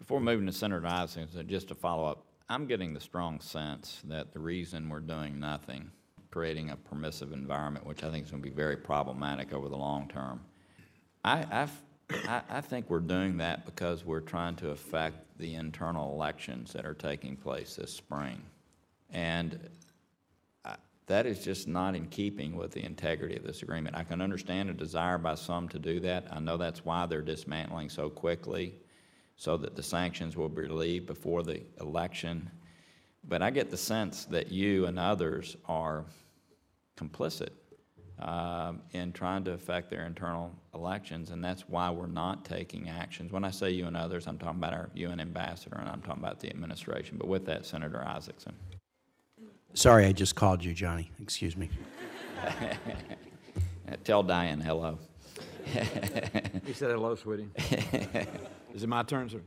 Before moving to Senator Isakson, just to follow up, I'm getting the strong sense that the reason we're doing nothing, creating a permissive environment, which I think is going to be very problematic over the long term, I, I, I think we're doing that because we're trying to affect the internal elections that are taking place this spring. And that is just not in keeping with the integrity of this agreement. I can understand a desire by some to do that. I know that's why they're dismantling so quickly, so that the sanctions will be relieved before the election. But I get the sense that you and others are complicit um, in trying to affect their internal elections, and that's why we're not taking actions. When I say you and others, I'm talking about our UN ambassador, and I'm talking about the administration. But with that, Senator Isakson. Sorry, I just called you, Johnny. Excuse me. Uh, Tell Diane hello. He said hello, sweetie. Is it my turn, sir?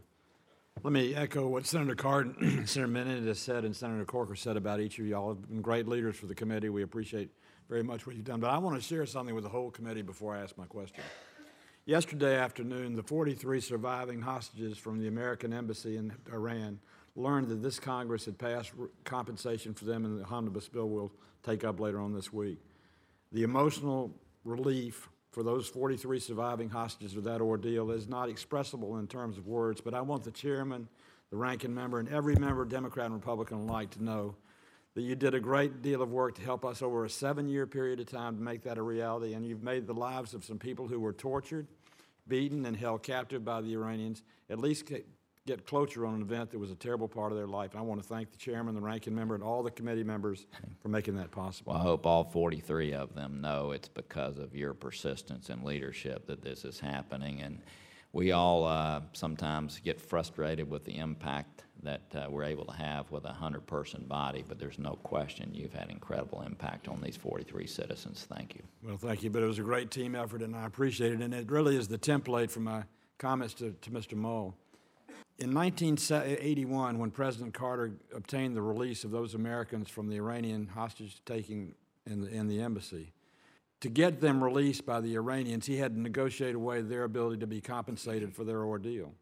Let me echo what Senator Cardin, Senator Menendez said, and Senator Corker said about each of you. all have been great leaders for the committee. We appreciate very much what you've done. But I want to share something with the whole committee before I ask my question. Yesterday afternoon, the 43 surviving hostages from the American Embassy in Iran learned that this Congress had passed compensation for them in the omnibus bill we'll take up later on this week. The emotional relief for those 43 surviving hostages of that ordeal is not expressible in terms of words, but I want the chairman, the ranking member, and every member, Democrat and Republican alike, to know that you did a great deal of work to help us over a seven-year period of time to make that a reality, and you've made the lives of some people who were tortured, beaten, and held captive by the Iranians at least get, closure on an event that was a terrible part of their life. And I want to thank the chairman, the ranking member, and all the committee members for making that possible. Well, I hope all 43 of them know it's because of your persistence and leadership that this is happening. And we all uh, sometimes get frustrated with the impact that uh, we're able to have with a 100 person body, but there's no question you've had incredible impact on these 43 citizens. Thank you. Well, thank you, but it was a great team effort, and I appreciate it. And it really is the template for my comments to, to Mr. Mull. In 1981, when President Carter obtained the release of those Americans from the Iranian hostage taking in the, in the embassy, to get them released by the Iranians, he had to negotiate away their ability to be compensated for their ordeal.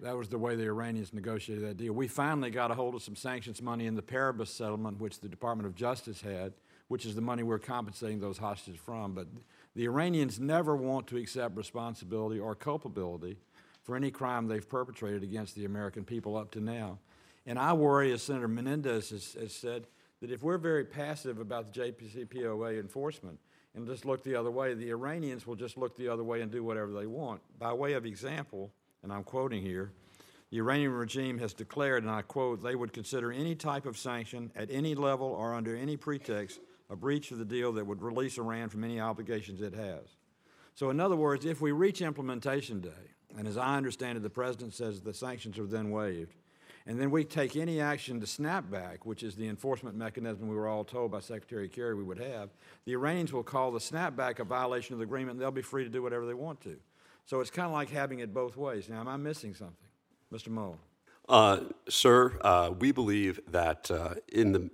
That was the way the Iranians negotiated that deal. We finally got a hold of some sanctions money in the Paribas settlement, which the Department of Justice had, which is the money we're compensating those hostages from. But the Iranians never want to accept responsibility or culpability for any crime they've perpetrated against the American people up to now. And I worry, as Senator Menendez has, has said, that if we're very passive about the JCPOA enforcement and just look the other way, the Iranians will just look the other way and do whatever they want. By way of example, and I'm quoting here, the Iranian regime has declared, and I quote, they would consider any type of sanction at any level or under any pretext a breach of the deal that would release Iran from any obligations it has. So, in other words, if we reach implementation day, and as I understand it, the president says the sanctions are then waived, and then we take any action to snap back, which is the enforcement mechanism we were all told by Secretary Kerry we would have, the Iranians will call the snapback a violation of the agreement, and they'll be free to do whatever they want to. So it's kind of like having it both ways. Now, am I missing something? Mr. Mull? Uh, Sir, uh, we believe that uh, in the,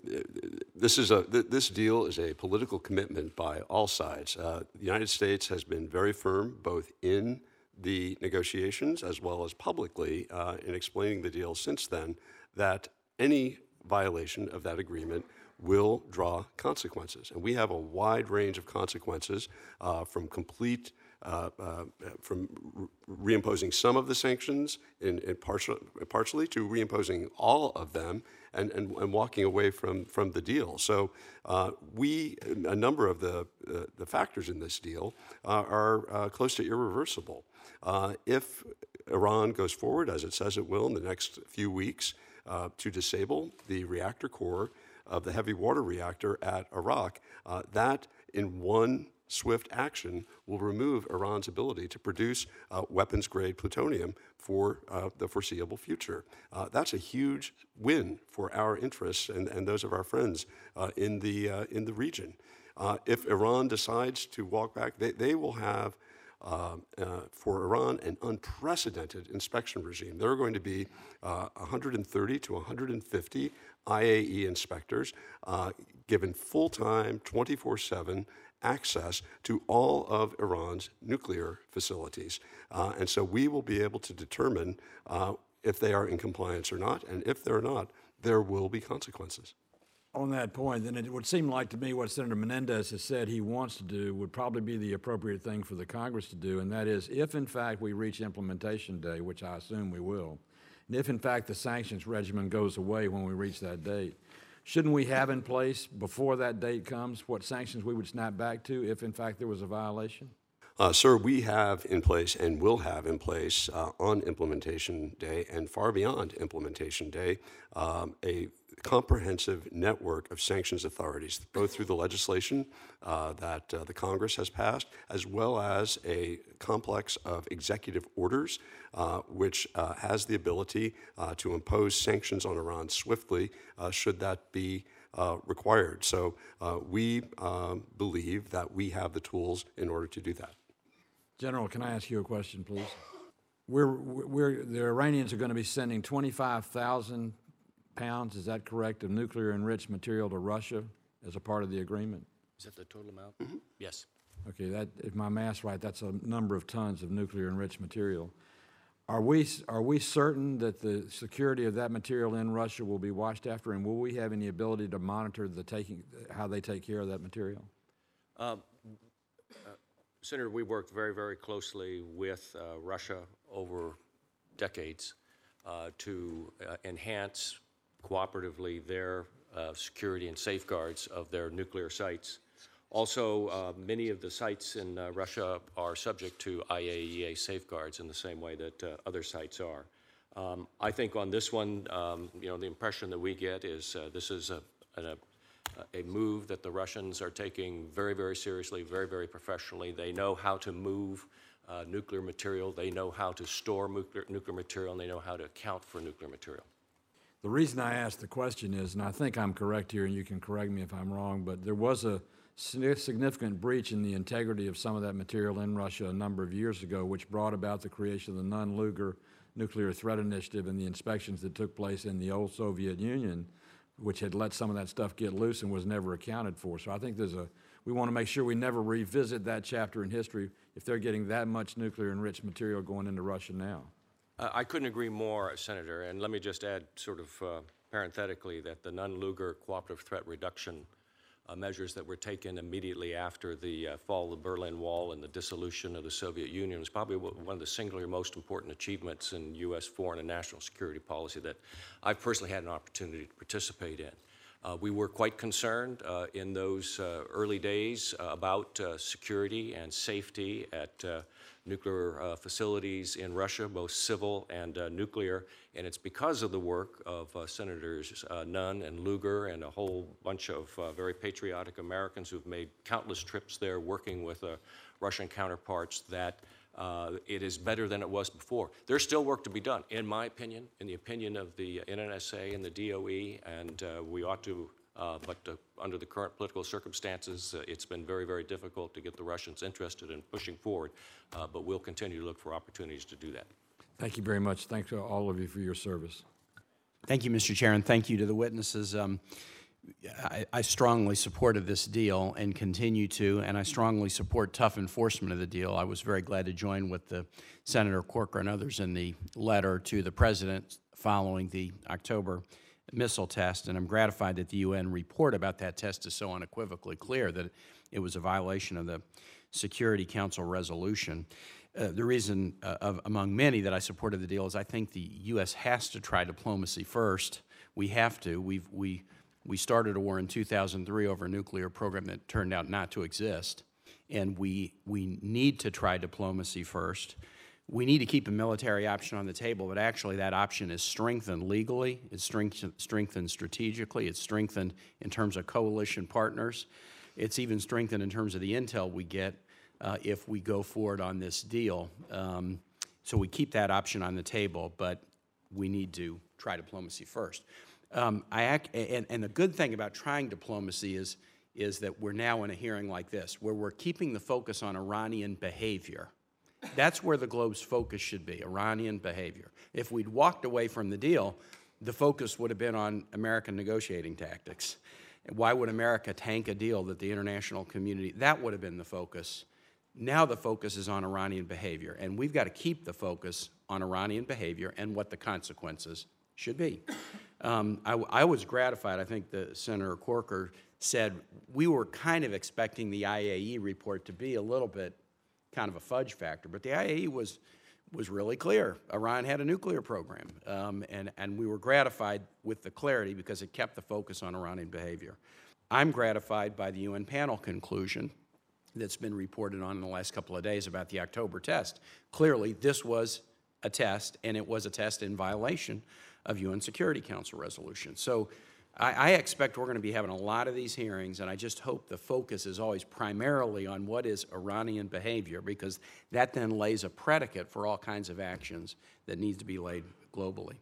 this, is a, th- this deal is a political commitment by all sides. Uh, the United States has been very firm, both in the negotiations as well as publicly, uh, in explaining the deal since then, that any violation of that agreement will draw consequences. And we have a wide range of consequences uh, from complete uh, uh, from re- reimposing some of the sanctions in, in partial, partially to reimposing all of them and, and, and walking away from, from the deal. So uh, we, a number of the, uh, the factors in this deal uh, are uh, close to irreversible. Uh, if Iran goes forward, as it says it will in the next few weeks, uh, to disable the reactor core of the heavy water reactor at Arak, uh, that in one swift action will remove Iran's ability to produce uh, weapons grade plutonium for uh, the foreseeable future. Uh, that's a huge win for our interests and, and those of our friends in, the, in the region. If Iran decides to walk back, they, they will have uh, uh, for Iran an unprecedented inspection regime. There are going to be uh, 130 to 150 IAE inspectors uh, given full time, 24 7 access to all of Iran's nuclear facilities. Uh, and so we will be able to determine if they are in compliance or not. And if they're not, there will be consequences. On that point, then it would seem like to me what Senator Menendez has said he wants to do would probably be the appropriate thing for the Congress to do, and that is if in fact we reach implementation day, which I assume we will, and if in fact the sanctions regimen goes away when we reach that date, shouldn't we have in place before that date comes what sanctions we would snap back to if in fact there was a violation? Uh, Sir, we have in place and will have in place uh, on implementation day and far beyond implementation day um, a comprehensive network of sanctions authorities, both through the legislation uh, that uh, the Congress has passed, as well as a complex of executive orders, uh, which uh, has the ability uh, to impose sanctions on Iran swiftly, uh, should that be required. So we um, believe that we have the tools in order to do that. General, can I ask you a question, please? We're, we're, the Iranians are going to be sending 25,000 pounds, is that correct, of nuclear enriched material to Russia as a part of the agreement? Is that the total amount? Yes. Okay, that, if my math's right, that's a number of tons of nuclear enriched material. Are we, are we certain that the security of that material in Russia will be watched after, and will we have any ability to monitor the taking, how they take care of that material? Senator, we worked very, very closely with uh, Russia over decades uh, to uh, enhance cooperatively their uh, security and safeguards of their nuclear sites. Also, uh, many of the sites in uh, Russia are subject to IAEA safeguards in the same way that other sites are. Um, I think on this one, um, you know, the impression that we get is this is a, a, a move that the Russians are taking very, very seriously, very, very professionally. They know how to move uh, nuclear material, they know how to store nuclear, nuclear material, and they know how to account for nuclear material. The reason I asked the question is, and I think I'm correct here, and you can correct me if I'm wrong, but there was a significant breach in the integrity of some of that material in Russia a number of years ago, which brought about the creation of the Nunn-Lugar Nuclear Threat Initiative and the inspections that took place in the old Soviet Union, which had let some of that stuff get loose and was never accounted for. So I think there's a, we want to make sure we never revisit that chapter in history if they're getting that much nuclear enriched material going into Russia now. Uh, I couldn't agree more, Senator, and let me just add, sort of uh, parenthetically, that the Nunn-Lugar Cooperative Threat Reduction uh, measures that were taken immediately after the uh, fall of the Berlin Wall and the dissolution of the Soviet Union was probably one of the singular most important achievements in U.S. foreign and national security policy that I've personally had an opportunity to participate in. Uh, we were quite concerned uh, in those uh, early days uh, about uh, security and safety at nuclear uh, facilities in Russia, both civil and uh, nuclear. And it's because of the work of uh, Senators uh, Nunn and Lugar and a whole bunch of uh, very patriotic Americans who've made countless trips there working with uh, Russian counterparts that it is better than it was before. There's still work to be done, in my opinion, in the opinion of the NNSA and the DOE, and we ought to, uh, but uh, under the current political circumstances, uh, it's been very, very difficult to get the Russians interested in pushing forward, uh, but we'll continue to look for opportunities to do that. Thank you very much. Thanks to all of you for your service. Thank you, Mr. Chair, and thank you to the witnesses. Um, I, I strongly supported this deal and continue to, and I strongly support tough enforcement of the deal. I was very glad to join with the Senator Corker and others in the letter to the President following the October missile test, and I'm gratified that the UN report about that test is so unequivocally clear that it was a violation of the Security Council resolution. Uh, the reason, uh, of, among many, that I supported the deal is I think the U.S. has to try diplomacy first. We have to. We've, we, we started a war in 2003 over a nuclear program that turned out not to exist, and we, we need to try diplomacy first. We need to keep a military option on the table, but actually that option is strengthened legally, it's strengthened, strategically, it's strengthened in terms of coalition partners. It's even strengthened in terms of the intel we get uh, if we go forward on this deal. Um, so we keep that option on the table, but we need to try diplomacy first. Um, I and, and the good thing about trying diplomacy is, is that we're now in a hearing like this, where we're keeping the focus on Iranian behavior. That's where the globe's focus should be Iranian behavior. If we'd walked away from the deal, the focus would have been on American negotiating tactics. Why would America tank a deal that the international community, that would have been the focus. Now the focus is on Iranian behavior, and we've got to keep the focus on Iranian behavior and what the consequences should be. Um, I, I was gratified, I think the Senator Corker said, we were kind of expecting the IAE report to be a little bit kind of a fudge factor, but the IAE was, was really clear. Iran had a nuclear program, um, and, and we were gratified with the clarity because it kept the focus on Iranian behavior. I'm gratified by the UN panel conclusion that's been reported on in the last couple of days about the October test. Clearly, this was a test, and it was a test in violation of UN Security Council resolution. So I, I expect we're going to be having a lot of these hearings, and I just hope the focus is always primarily on what is Iranian behavior, because that then lays a predicate for all kinds of actions that need to be laid globally.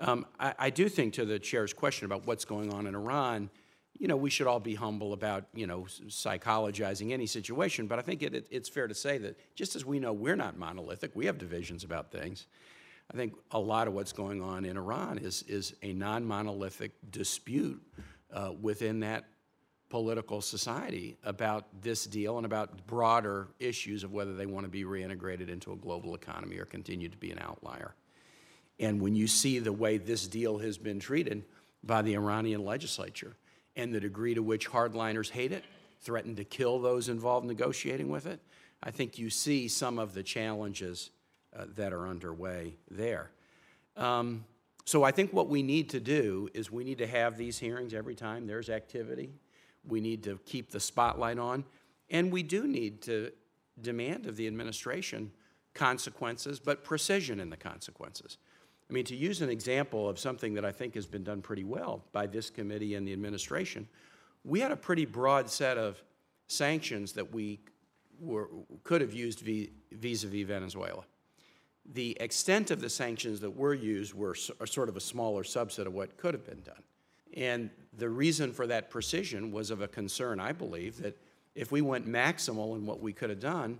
Um, I, I do think to the chair's question about what's going on in Iran, you know, we should all be humble about, you know, psychologizing any situation, but I think it, it, it's fair to say that just as we know we're not monolithic, we have divisions about things. I think a lot of what's going on in Iran is, is a non monolithic dispute uh, within that political society about this deal and about broader issues of whether they want to be reintegrated into a global economy or continue to be an outlier. And when you see the way this deal has been treated by the Iranian legislature and the degree to which hardliners hate it, threaten to kill those involved negotiating with it, I think you see some of the challenges uh, that are underway there. Um, so I think what we need to do is we need to have these hearings every time there's activity. We need to keep the spotlight on, and we do need to demand of the administration consequences, but precision in the consequences. I mean, to use an example of something that I think has been done pretty well by this committee and the administration, we had a pretty broad set of sanctions that we were, could have used vis a vis Venezuela. The extent of the sanctions that were used were sort of a smaller subset of what could have been done. And the reason for that precision was of a concern, I believe, that if we went maximal in what we could have done,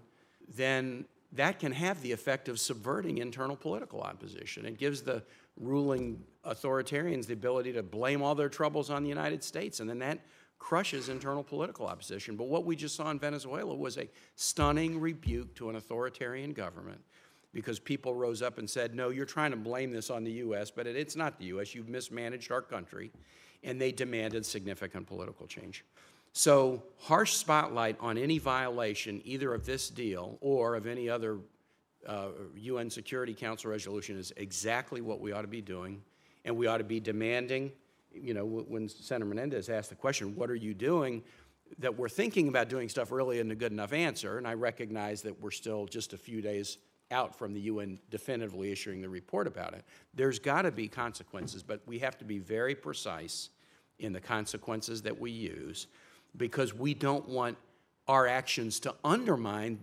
then that can have the effect of subverting internal political opposition. It gives the ruling authoritarians the ability to blame all their troubles on the United States, and then that crushes internal political opposition. But what we just saw in Venezuela was a stunning rebuke to an authoritarian government because people rose up and said, No, you're trying to blame this on the U.S., but it's not the U.S. You've mismanaged our country. And they demanded significant political change. So, harsh spotlight on any violation, either of this deal or of any other uh, UN Security Council resolution, is exactly what we ought to be doing. And we ought to be demanding, you know, when Senator Menendez asked the question, what are you doing? That we're thinking about doing stuff really isn't a good enough answer. And I recognize that we're still just a few days out from the UN definitively issuing the report about it. There's got to be consequences, but we have to be very precise in the consequences that we use because we don't want our actions to undermine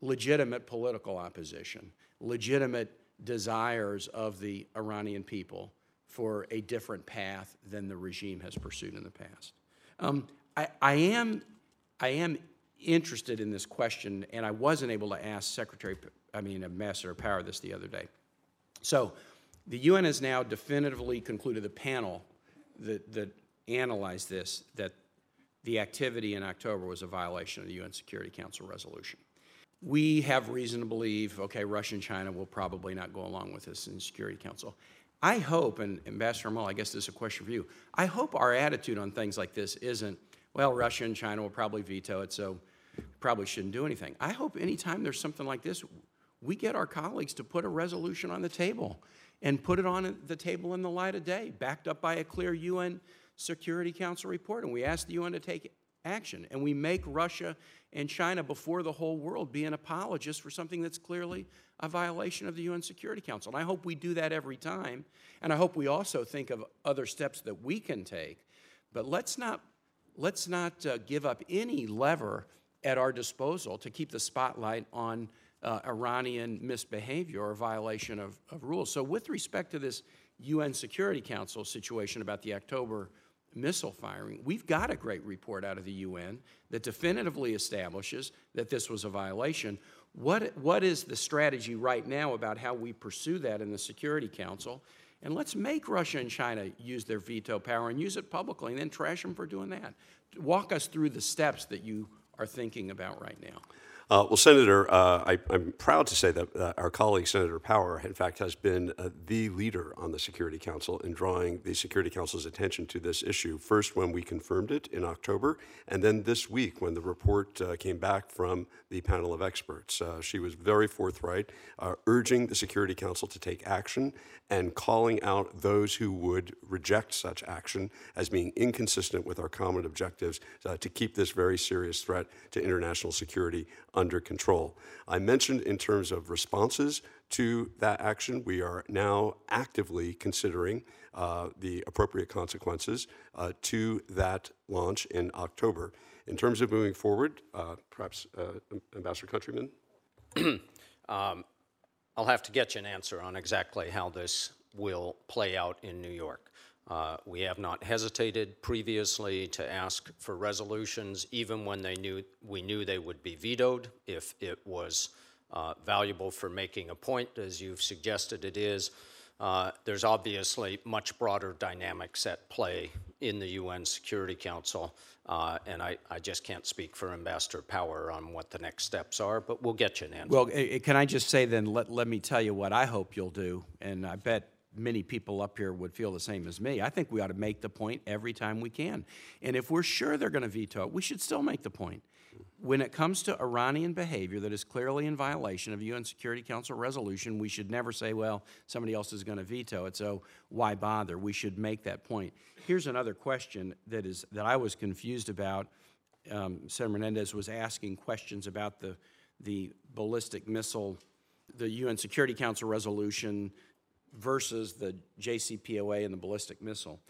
legitimate political opposition, legitimate desires of the Iranian people for a different path than the regime has pursued in the past. Um, I, I, am, I am interested in this question, and I wasn't able to ask Secretary, I mean, Ambassador Power this the other day. So, the UN has now definitively concluded the panel that, that analyzed this that the activity in October was a violation of the UN Security Council resolution. We have reason to believe, okay, Russia and China will probably not go along with this in the Security Council. I hope, and Ambassador Mull, I guess this is a question for you. I hope our attitude on things like this isn't, well, Russia and China will probably veto it, so probably shouldn't do anything. I hope anytime there's something like this, we get our colleagues to put a resolution on the table and put it on the table in the light of day, backed up by a clear UN Security Council report, and we ask the UN to take action. And we make Russia and China before the whole world be an apologist for something that's clearly a violation of the UN Security Council. And I hope we do that every time. And I hope we also think of other steps that we can take. But let's not, let's not uh, give up any lever at our disposal to keep the spotlight on uh, Iranian misbehavior or violation of, of rules. So, with respect to this UN Security Council situation about the October missile firing. We've got a great report out of the UN that definitively establishes that this was a violation. What, what is the strategy right now about how we pursue that in the Security Council? And let's make Russia and China use their veto power and use it publicly and then trash them for doing that. Walk us through the steps that you are thinking about right now. Uh, well, Senator, uh, I, I'm proud to say that uh, our colleague Senator Power, in fact, has been uh, the leader on the Security Council in drawing the Security Council's attention to this issue. First, when we confirmed it in October, and then this week when the report uh, came back from the panel of experts. Uh, she was very forthright, urging the Security Council to take action and calling out those who would reject such action as being inconsistent with our common objectives to keep this very serious threat to international security under control. I mentioned in terms of responses to that action, we are now actively considering uh, the appropriate consequences uh, to that launch in October. In terms of moving forward, uh, perhaps uh, Ambassador Countryman? I'll have to get you an answer on exactly how this will play out in New York. Uh, We have not hesitated previously to ask for resolutions, even when they knew, we knew they would be vetoed, if it was uh, valuable for making a point, as you've suggested it is. Uh, There's obviously much broader dynamics at play in the UN Security Council, uh, and I, I just can't speak for Ambassador Power on what the next steps are, but we'll get you an answer. Well, eh, eh, can I just say then, let, let me tell you what I hope you'll do, and I bet many people up here would feel the same as me. I think we ought to make the point every time we can. And if we're sure they're going to veto it, we should still make the point. When it comes to Iranian behavior that is clearly in violation of UN Security Council resolution, we should never say, well, somebody else is going to veto it, so why bother? We should make that point. Here's another question that is that I was confused about. Um, Senator Menendez was asking questions about the the ballistic missile, the UN Security Council resolution versus the JCPOA and the ballistic missile.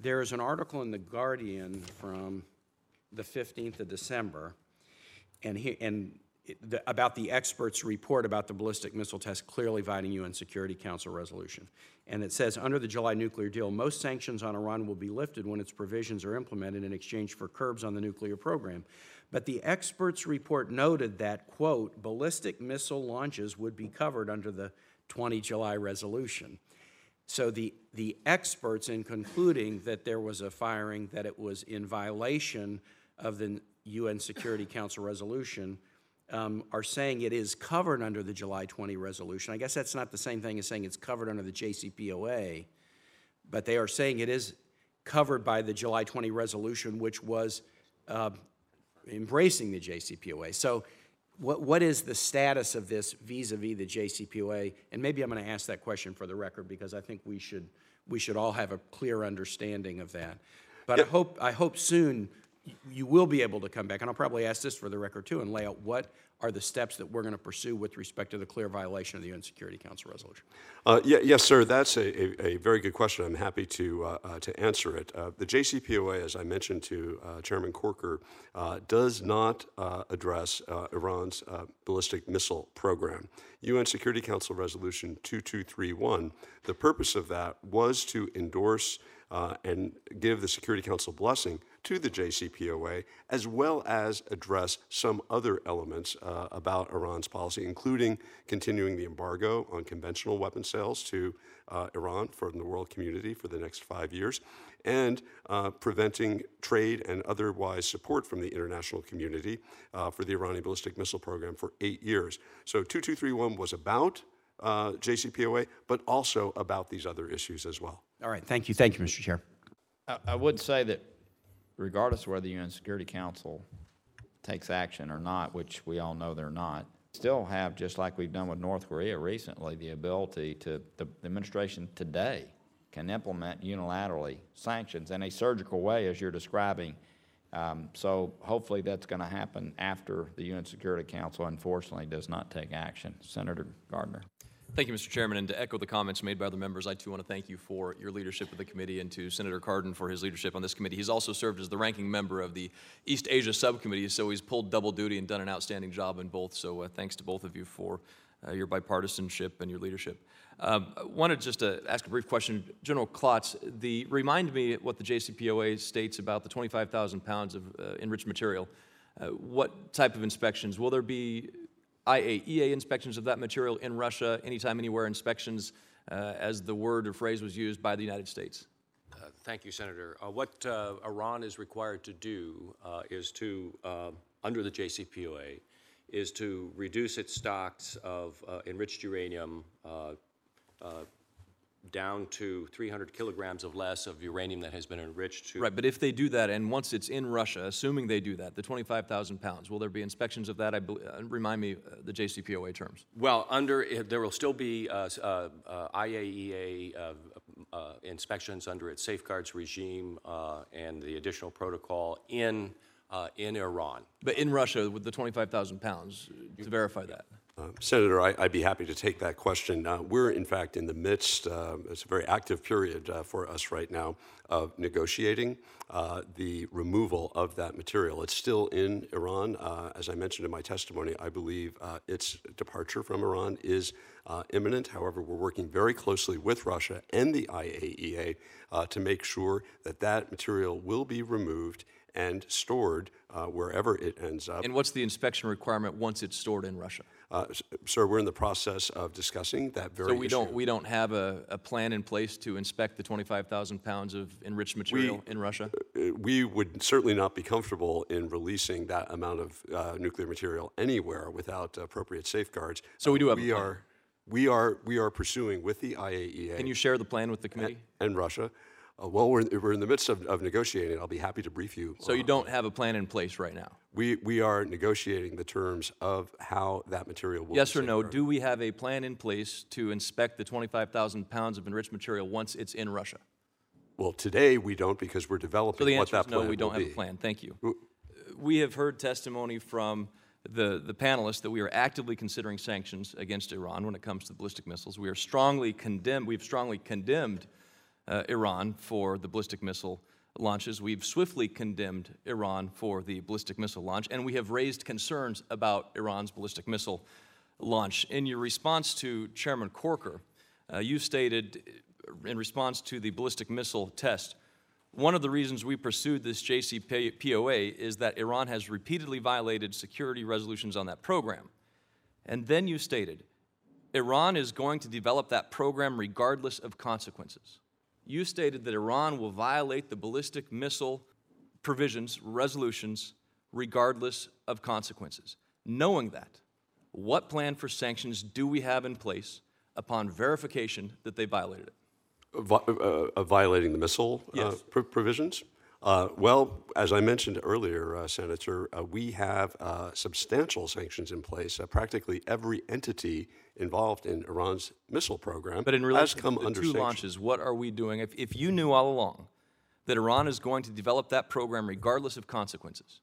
There is an article in The Guardian from the 15th of December, and he, and the, about the experts' report about the ballistic missile test clearly violating UN Security Council resolution. And it says, under the July nuclear deal, most sanctions on Iran will be lifted when its provisions are implemented in exchange for curbs on the nuclear program. But the experts' report noted that, quote, ballistic missile launches would be covered under the 20 July resolution. So the, the experts, in concluding that there was a firing, that it was in violation of the UN Security Council resolution, um, are saying it is covered under the July 20 resolution. I guess that's not the same thing as saying it's covered under the JCPOA, but they are saying it is covered by the July 20 resolution, which was uh, embracing the JCPOA. So what, what is the status of this vis-à-vis the JCPOA? And maybe I'm going to ask that question for the record because I think we should, we should all have a clear understanding of that. But I hope, I hope soon you will be able to come back, and I'll probably ask this for the record too, and lay out what are the steps that we're going to pursue with respect to the clear violation of the UN Security Council resolution. Uh, yeah, yes, sir. That's a, a, a very good question. I'm happy to uh, uh, to answer it. Uh, the JCPOA, as I mentioned to uh, Chairman Corker, uh, does not address Iran's ballistic missile program. UN Security Council Resolution 2231. The purpose of that was to endorse and give the Security Council blessing to the JCPOA, as well as address some other elements uh, about Iran's policy, including continuing the embargo on conventional weapon sales to uh, Iran from the world community for the next five years, and uh, preventing trade and otherwise support from the international community uh, for the Iranian ballistic missile program for eight years. So 2231 was about uh, JCPOA, but also about these other issues as well. All right, thank you, thank you, Mr. Chair. I, I would say that regardless of whether the UN Security Council takes action or not, which we all know they're not, still have, just like we've done with North Korea recently, the ability to, the the administration today can implement unilaterally sanctions in a surgical way, as you're describing. Um, so hopefully that's going to happen after the UN Security Council unfortunately does not take action. Senator Gardner. Thank you, Mr. Chairman, and to echo the comments made by other members, I too want to thank you for your leadership of the committee and to Senator Cardin for his leadership on this committee. He's also served as the ranking member of the East Asia Subcommittee, so he's pulled double duty and done an outstanding job in both. So uh, thanks to both of you for uh, your bipartisanship and your leadership. Um, I wanted just to ask a brief question. General Klotz, the, remind me what the JCPOA states about the 25,000 pounds of uh, enriched material. Uh, what type of inspections? Will there be IAEA inspections of that material in Russia, anytime, anywhere inspections, uh, as the word or phrase was used by the United States? Uh, Thank you, Senator. Uh, What uh, Iran is required to do uh, is to, uh, under the JCPOA, is to reduce its stocks of enriched uranium down to 300 kilograms of less of uranium that has been enriched to Right, but if they do that, and once it's in Russia, assuming they do that, the 25,000 pounds, will there be inspections of that? I, bel- uh, remind me uh, the JCPOA terms. Well, under, there will still be uh, uh, uh, IAEA uh, uh, inspections under its safeguards regime uh, and the additional protocol in, uh, in Iran. But in Russia, with the 25,000 pounds, to verify that. Uh, Senator, I- I'd be happy to take that question. Uh, We're, in fact, in the midst, uh, it's a very active period uh, for us right now, of negotiating uh, the removal of that material. It's still in Iran. Uh, As I mentioned in my testimony, I believe its departure from Iran is imminent. However, we're working very closely with Russia and the IAEA to make sure that that material will be removed and stored wherever it ends up. And what's the inspection requirement once it's stored in Russia? Uh, Sir, we're in the process of discussing that very So we issue. don't, we don't have a, a plan in place to inspect the 25,000 pounds of enriched material in Russia? Uh, We would certainly not be comfortable in releasing that amount of uh, nuclear material anywhere without appropriate safeguards. So we do have a We plan. are, we are, we are pursuing with the IAEA. Can you share the plan with the committee? And Russia. Uh, Well, we're, in- we're in the midst of, of negotiating. I'll be happy to brief you. So you uh, don't have a plan in place right now? We, we are negotiating the terms of how that material will be Yes or no, do we have a plan in place to inspect the 25,000 pounds of enriched material once it's in Russia? Well, today, we don't because we're developing So the what answer that is no, we don't will have a be. plan. Thank you. We have heard testimony from the, the panelists that we are actively considering sanctions against Iran when it comes to ballistic missiles. We are strongly condemned, we've strongly condemned uh, Iran for the ballistic missile launches. We've swiftly condemned Iran for the ballistic missile launch, and we have raised concerns about Iran's ballistic missile launch. In your response to Chairman Corker, uh, you stated, uh, in response to the ballistic missile test, one of the reasons we pursued this JCPOA is that Iran has repeatedly violated security resolutions on that program. And then you stated, Iran is going to develop that program regardless of consequences. You stated that Iran will violate the ballistic missile provisions, resolutions, regardless of consequences. Knowing that, what plan for sanctions do we have in place upon verification that they violated it? Vi- uh, Of violating the missile uh, Yes. pro- provisions? Uh, Well, as I mentioned earlier, uh, Senator, uh, we have uh, substantial sanctions in place. Uh, Practically every entity involved in Iran's missile program But in has relation come to the under two sanction. launches, what are we doing? If, if you knew all along that Iran is going to develop that program regardless of consequences,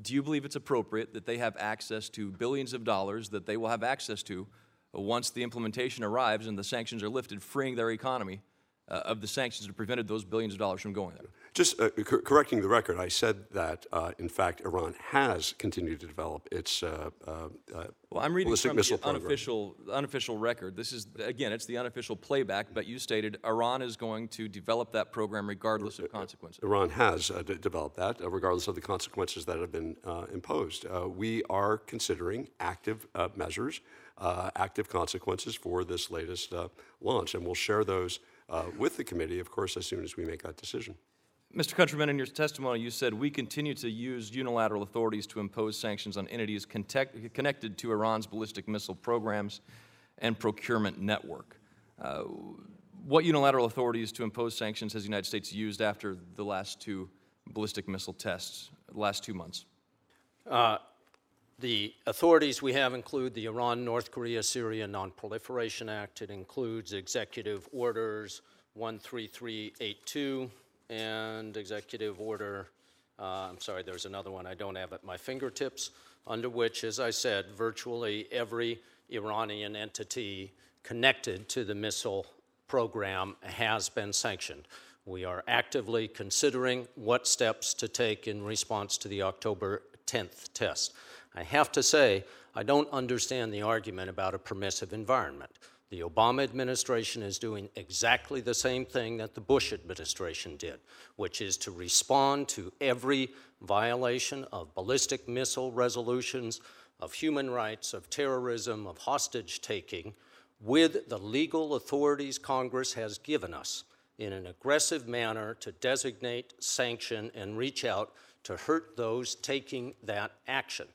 do you believe it's appropriate that they have access to billions of dollars that they will have access to once the implementation arrives and the sanctions are lifted, freeing their economy uh, of the sanctions that prevented those billions of dollars from going there? Just uh, cor- correcting the record, I said that, uh, in fact, Iran has continued to develop its uh, uh, uh, Well, I'm reading from the unofficial, unofficial record. This is, again, it's the unofficial playback, but you stated Iran is going to develop that program regardless of consequences. Iran has uh, de- developed that, uh, regardless of the consequences that have been uh, imposed. Uh, we are considering active uh, measures, uh, active consequences for this latest uh, launch, and we'll share those uh, with the committee, of course, as soon as we make that decision. Mr. Countryman, in your testimony, you said we continue to use unilateral authorities to impose sanctions on entities contact- connected to Iran's ballistic missile programs and procurement network. Uh, what unilateral authorities to impose sanctions has the United States used after the last two ballistic missile tests, the last two months? The authorities we have include the Iran, North Korea, Syria Non-Proliferation Act. It includes Executive Orders 13382 and Executive Order, uh, I'm sorry, there's another one I don't have at my fingertips, under which, as I said, virtually every Iranian entity connected to the missile program has been sanctioned. We are actively considering what steps to take in response to the October 10th test. I have to say, I don't understand the argument about a permissive environment. The Obama administration is doing exactly the same thing that the Bush administration did, which is to respond to every violation of ballistic missile resolutions, of human rights, of terrorism, of hostage taking, with the legal authorities Congress has given us in an aggressive manner to designate, sanction, and reach out to hurt those taking that action.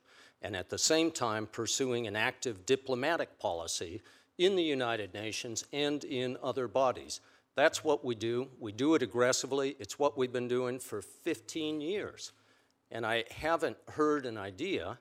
And at the same time pursuing an active diplomatic policy in the United Nations and in other bodies. That's what we do. We do it aggressively. It's what we've been doing for 15 years. And I haven't heard an idea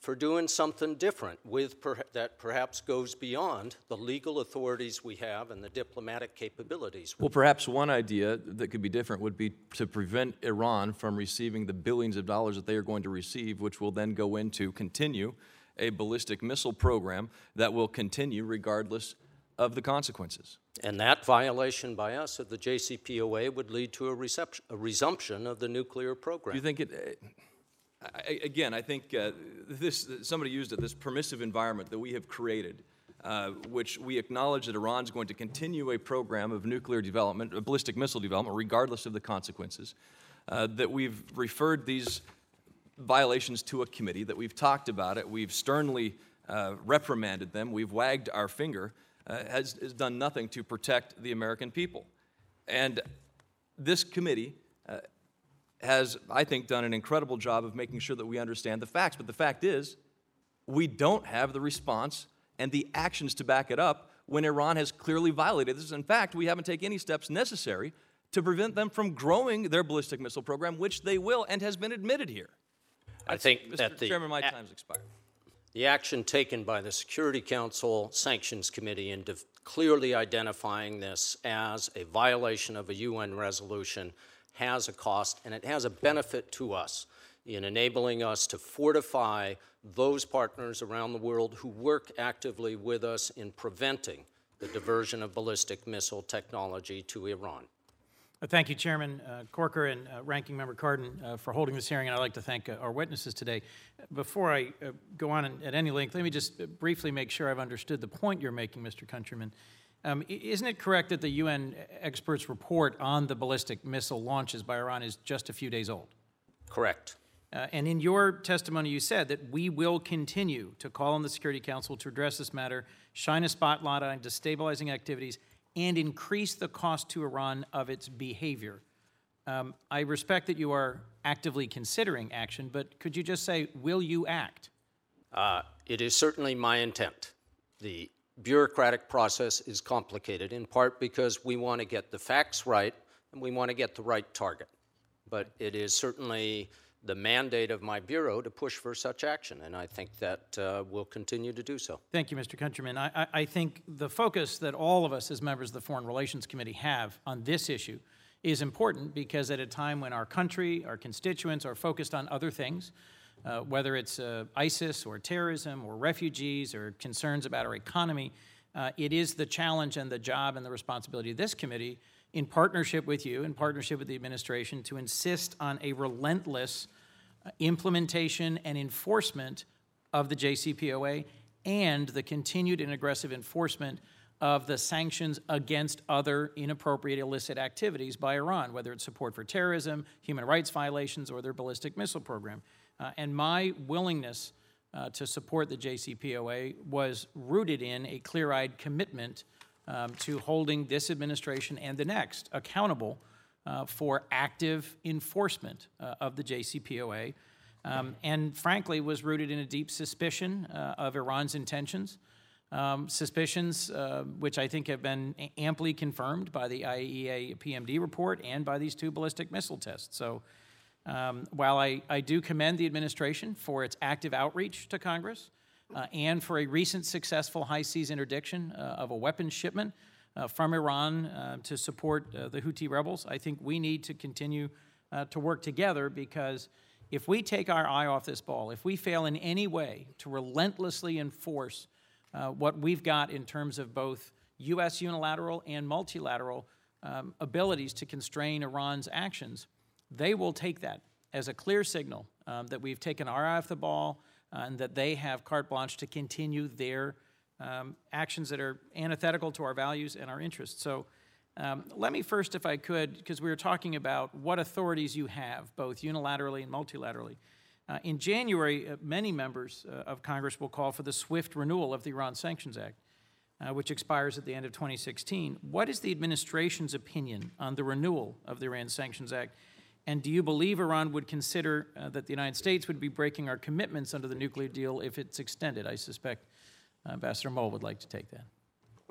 for doing something different with per- that perhaps goes beyond the legal authorities we have and the diplomatic capabilities. we Well, perhaps one idea that could be different would be to prevent Iran from receiving the billions of dollars that they are going to receive, which will then go into continue a ballistic missile program that will continue regardless of the consequences. And that violation by us of the JCPOA would lead to a, reception, a resumption of the nuclear program. Do you think it? uh, I, again, I think uh, this. Somebody used it. This permissive environment that we have created, uh, which we acknowledge that Iran's going to continue a program of nuclear development, of ballistic missile development, regardless of the consequences. Uh, that we've referred these violations to a committee. That we've talked about it. We've sternly uh, reprimanded them. We've wagged our finger. Uh, has, has done nothing to protect the American people, and this committee has, I think, done an incredible job of making sure that we understand the facts. But the fact is, we don't have the response and the actions to back it up when Iran has clearly violated this. In fact, we haven't taken any steps necessary to prevent them from growing their ballistic missile program, which they will and has been admitted here. I think Mr. that the Chairman, my time's expired. The action taken by the Security Council Sanctions Committee in clearly identifying this as a violation of a UN resolution has a cost, and it has a benefit to us in enabling us to fortify those partners around the world who work actively with us in preventing the diversion of ballistic missile technology to Iran. Uh, Thank you, Chairman uh, Corker and uh, Ranking Member Cardin, uh, for holding this hearing, and I'd like to thank uh, our witnesses today. Before I uh, go on at any length, let me just briefly make sure I've understood the point you're making, Mr. Countryman. Um, Isn't it correct that the UN experts' report on the ballistic missile launches by Iran is just a few days old? Correct. Uh, And in your testimony, you said that we will continue to call on the Security Council to address this matter, shine a spotlight on destabilizing activities, and increase the cost to Iran of its behavior. Um, I respect that you are actively considering action, but could you just say, will you act? Uh, It is certainly my intent. The bureaucratic process is complicated, in part because we want to get the facts right and we want to get the right target. But it is certainly the mandate of my bureau to push for such action, and I think that uh, we'll continue to do so. Thank you, Mr. Countryman. I, I, I think the focus that all of us as members of the Foreign Relations Committee have on this issue is important because at a time when our country, our constituents are focused on other things, uh, whether it's uh, ISIS or terrorism or refugees or concerns about our economy, uh, it is the challenge and the job and the responsibility of this committee in partnership with you, in partnership with the administration, to insist on a relentless uh, implementation and enforcement of the JCPOA and the continued and aggressive enforcement of the sanctions against other inappropriate illicit activities by Iran, whether it's support for terrorism, human rights violations, or their ballistic missile program. Uh, and my willingness uh, to support the JCPOA was rooted in a clear eyed commitment um, to holding this administration and the next accountable uh, for active enforcement uh, of the JCPOA, um, and frankly was rooted in a deep suspicion uh, of Iran's intentions. Um, suspicions uh, which I think have been amply confirmed by the IAEA PMD report and by these two ballistic missile tests. So, um, while I, I do commend the administration for its active outreach to Congress uh, and for a recent successful high seas interdiction uh, of a weapons shipment uh, from Iran uh, to support uh, the Houthi rebels, I think we need to continue uh, to work together because if we take our eye off this ball, if we fail in any way to relentlessly enforce what we've got in terms of both U.S. unilateral and multilateral um, abilities to constrain Iran's actions, they will take that as a clear signal um, that we've taken our eye off the ball uh, and that they have carte blanche to continue their um, actions that are antithetical to our values and our interests. So um, let me first, if I could, because we were talking about what authorities you have, both unilaterally and multilaterally. Uh, in January, uh, many members uh, of Congress will call for the swift renewal of the Iran Sanctions Act, uh, which expires at the end of 2016. What is the administration's opinion on the renewal of the Iran Sanctions Act? And do you believe Iran would consider uh, that the United States would be breaking our commitments under the nuclear deal if it's extended? I suspect uh, Ambassador Mull would like to take that.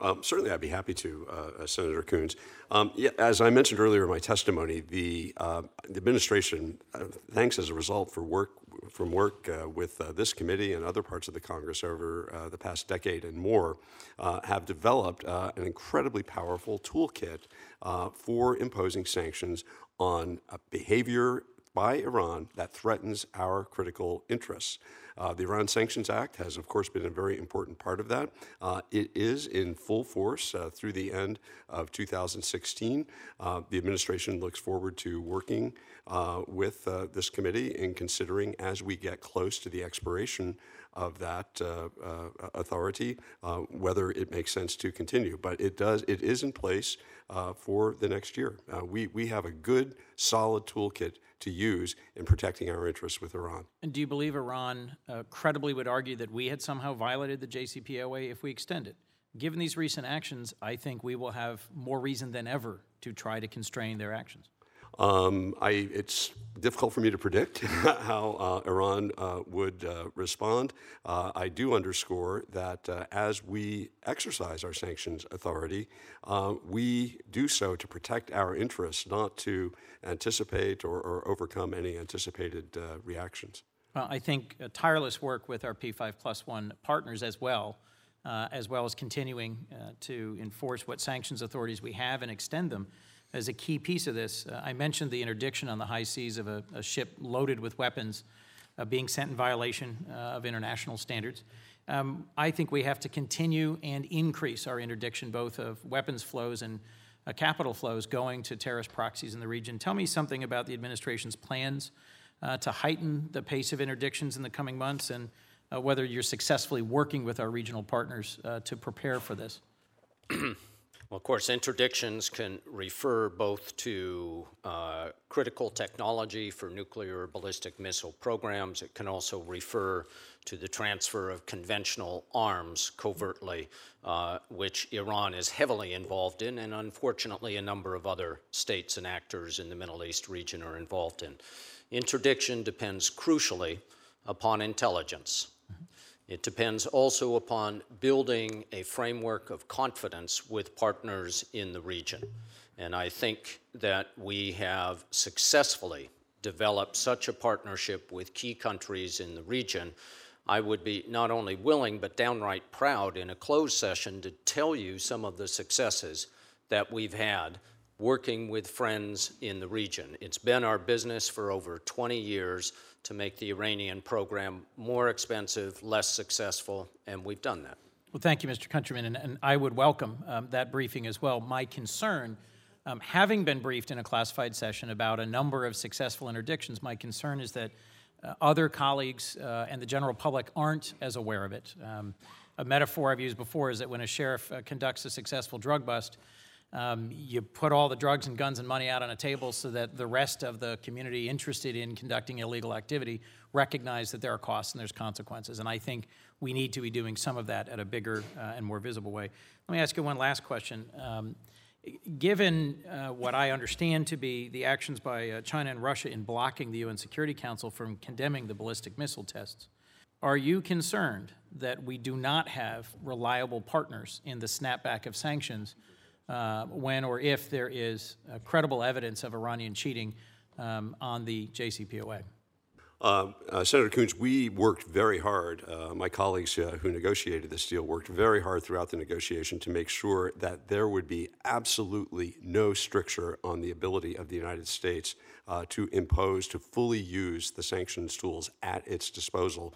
Um, certainly, I'd be happy to, uh, uh, Senator Coons. Um, yeah, as I mentioned earlier in my testimony, the, uh, the administration, uh, thanks as a result for work from work uh, with uh, this committee and other parts of the Congress over the past decade and more, have developed an incredibly powerful toolkit for imposing sanctions on behavior by Iran that threatens our critical interests. Uh, the Iran Sanctions Act has, of course, been a very important part of that. Uh, it is in full force uh, through the end of 2016. Uh, the administration looks forward to working uh, with uh, this committee in considering as we get close to the expiration of that uh, uh, authority uh, whether it makes sense to continue. But it does. It is in place for the next year. we we have a good, solid toolkit to use in protecting our interests with Iran. And do you believe Iran uh, credibly would argue that we had somehow violated the JCPOA if we extend it? Given these recent actions, I think we will have more reason than ever to try to constrain their actions. Um, I, it's difficult for me to predict how uh, Iran uh, would uh, respond. Uh, I do underscore that uh, as we exercise our sanctions authority, uh, we do so to protect our interests, not to anticipate or, or overcome any anticipated reactions. Well, I think tireless work with our P5 plus one partners as well, as well as continuing to enforce what sanctions authorities we have and extend them as a key piece of this. Uh, I mentioned the interdiction on the high seas of a, a ship loaded with weapons uh, being sent in violation uh, of international standards. Um, I think we have to continue and increase our interdiction both of weapons flows and uh, capital flows going to terrorist proxies in the region. Tell me something about the administration's plans uh, to heighten the pace of interdictions in the coming months and uh, whether you're successfully working with our regional partners to prepare for this. Well, of course, interdictions can refer both to uh, critical technology for nuclear ballistic missile programs. It can also refer to the transfer of conventional arms covertly, uh, which Iran is heavily involved in, and unfortunately, a number of other states and actors in the Middle East region are involved in. Interdiction depends crucially upon intelligence. It depends also upon building a framework of confidence with partners in the region. And I think that we have successfully developed such a partnership with key countries in the region. I would be not only willing but downright proud in a closed session to tell you some of the successes that we've had working with friends in the region. It's been our business for over 20 years to make the Iranian program more expensive, less successful, and we've done that. Well, thank you, Mr. Countryman, and, and I would welcome um, that briefing as well. My concern, um, having been briefed in a classified session about a number of successful interdictions, my concern is that uh, other colleagues uh, and the general public aren't as aware of it. Um, a metaphor I've used before is that when a sheriff uh, conducts a successful drug bust, um, you put all the drugs and guns and money out on a table so that the rest of the community interested in conducting illegal activity recognize that there are costs and there's consequences. And I think we need to be doing some of that at a bigger uh, and more visible way. Let me ask you one last question. Um, given uh, what I understand to be the actions by uh, China and Russia in blocking the UN Security Council from condemning the ballistic missile tests, are you concerned that we do not have reliable partners in the snapback of sanctions uh, when or if there is uh, credible evidence of Iranian cheating um, on the JCPOA. Uh, uh, Senator Coons, we worked very hard. Uh, my colleagues uh, who negotiated this deal worked very hard throughout the negotiation to make sure that there would be absolutely no stricture on the ability of the United States uh, to impose, to fully use the sanctions tools at its disposal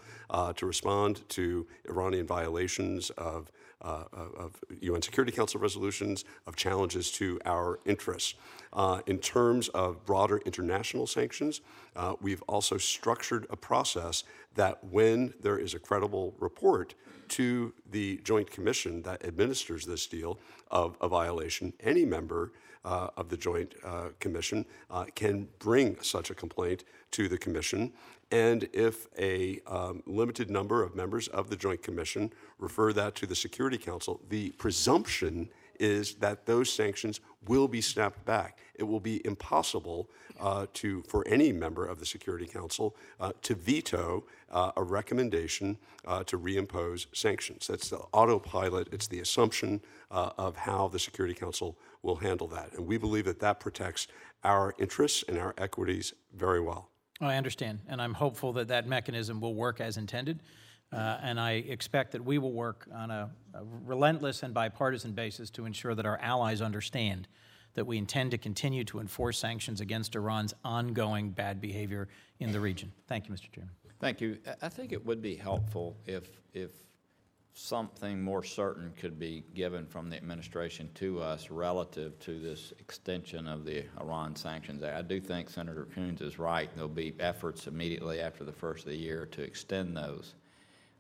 to respond to Iranian violations of uh, of UN Security Council resolutions, of challenges to our interests. Uh, in terms of broader international sanctions, uh, we've also structured a process that when there is a credible report to the Joint Commission that administers this deal of a violation, any member uh, of the Joint uh, Commission uh, can bring such a complaint to the Commission. And if a um, limited number of members of the Joint Commission refer that to the Security Council, the presumption is that those sanctions will be snapped back. It will be impossible uh, to, for any member of the Security Council uh, to veto uh, a recommendation uh, to reimpose sanctions. That's the autopilot, it's the assumption uh, of how the Security Council will handle that. And we believe that that protects our interests and our equities very well. I understand, and I'm hopeful that that mechanism will work as intended. Uh, and I expect that we will work on a, a relentless and bipartisan basis to ensure that our allies understand that we intend to continue to enforce sanctions against Iran's ongoing bad behavior in the region. Thank you, Mr. Chairman. Thank you. I- think it would be helpful if, if something more certain could be given from the administration to us relative to this extension of the Iran sanctions. I do think Senator Coons is right. There'll be efforts immediately after the first of the year to extend those.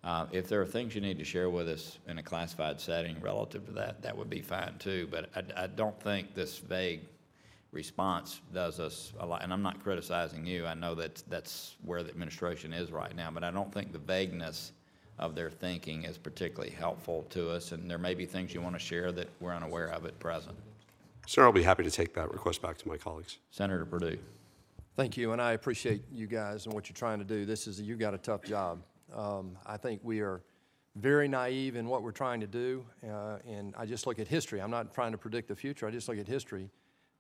Uh, If there are things you need to share with us in a classified setting relative to that, that would be fine too. But I, I don't think this vague response does us a lot, and I'm not criticizing you. I know that that's where the administration is right now, but I don't think the vagueness of their thinking is particularly helpful to us, and there may be things you want to share that we're unaware of at present. Sir, I'll be happy to take that request back to my colleagues. Senator Perdue. Thank you, and I appreciate you guys and what you're trying to do. This is, you've got a tough job. Um, I think we are very naive in what we're trying to do, uh, and I just look at history. I'm not trying to predict the future, I just look at history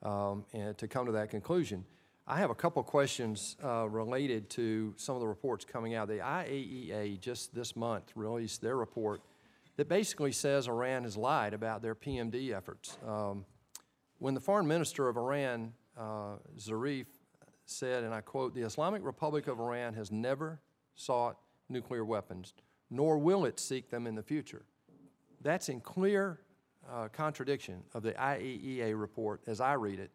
um, and to come to that conclusion. I have a couple questions uh, related to some of the reports coming out. The IAEA just this month released their report that basically says Iran has lied about their PMD efforts. Um, when the foreign minister of Iran, uh, Zarif, said, and I quote, the Islamic Republic of Iran has never sought nuclear weapons, nor will it seek them in the future. That's in clear uh, contradiction of the IAEA report, as I read it,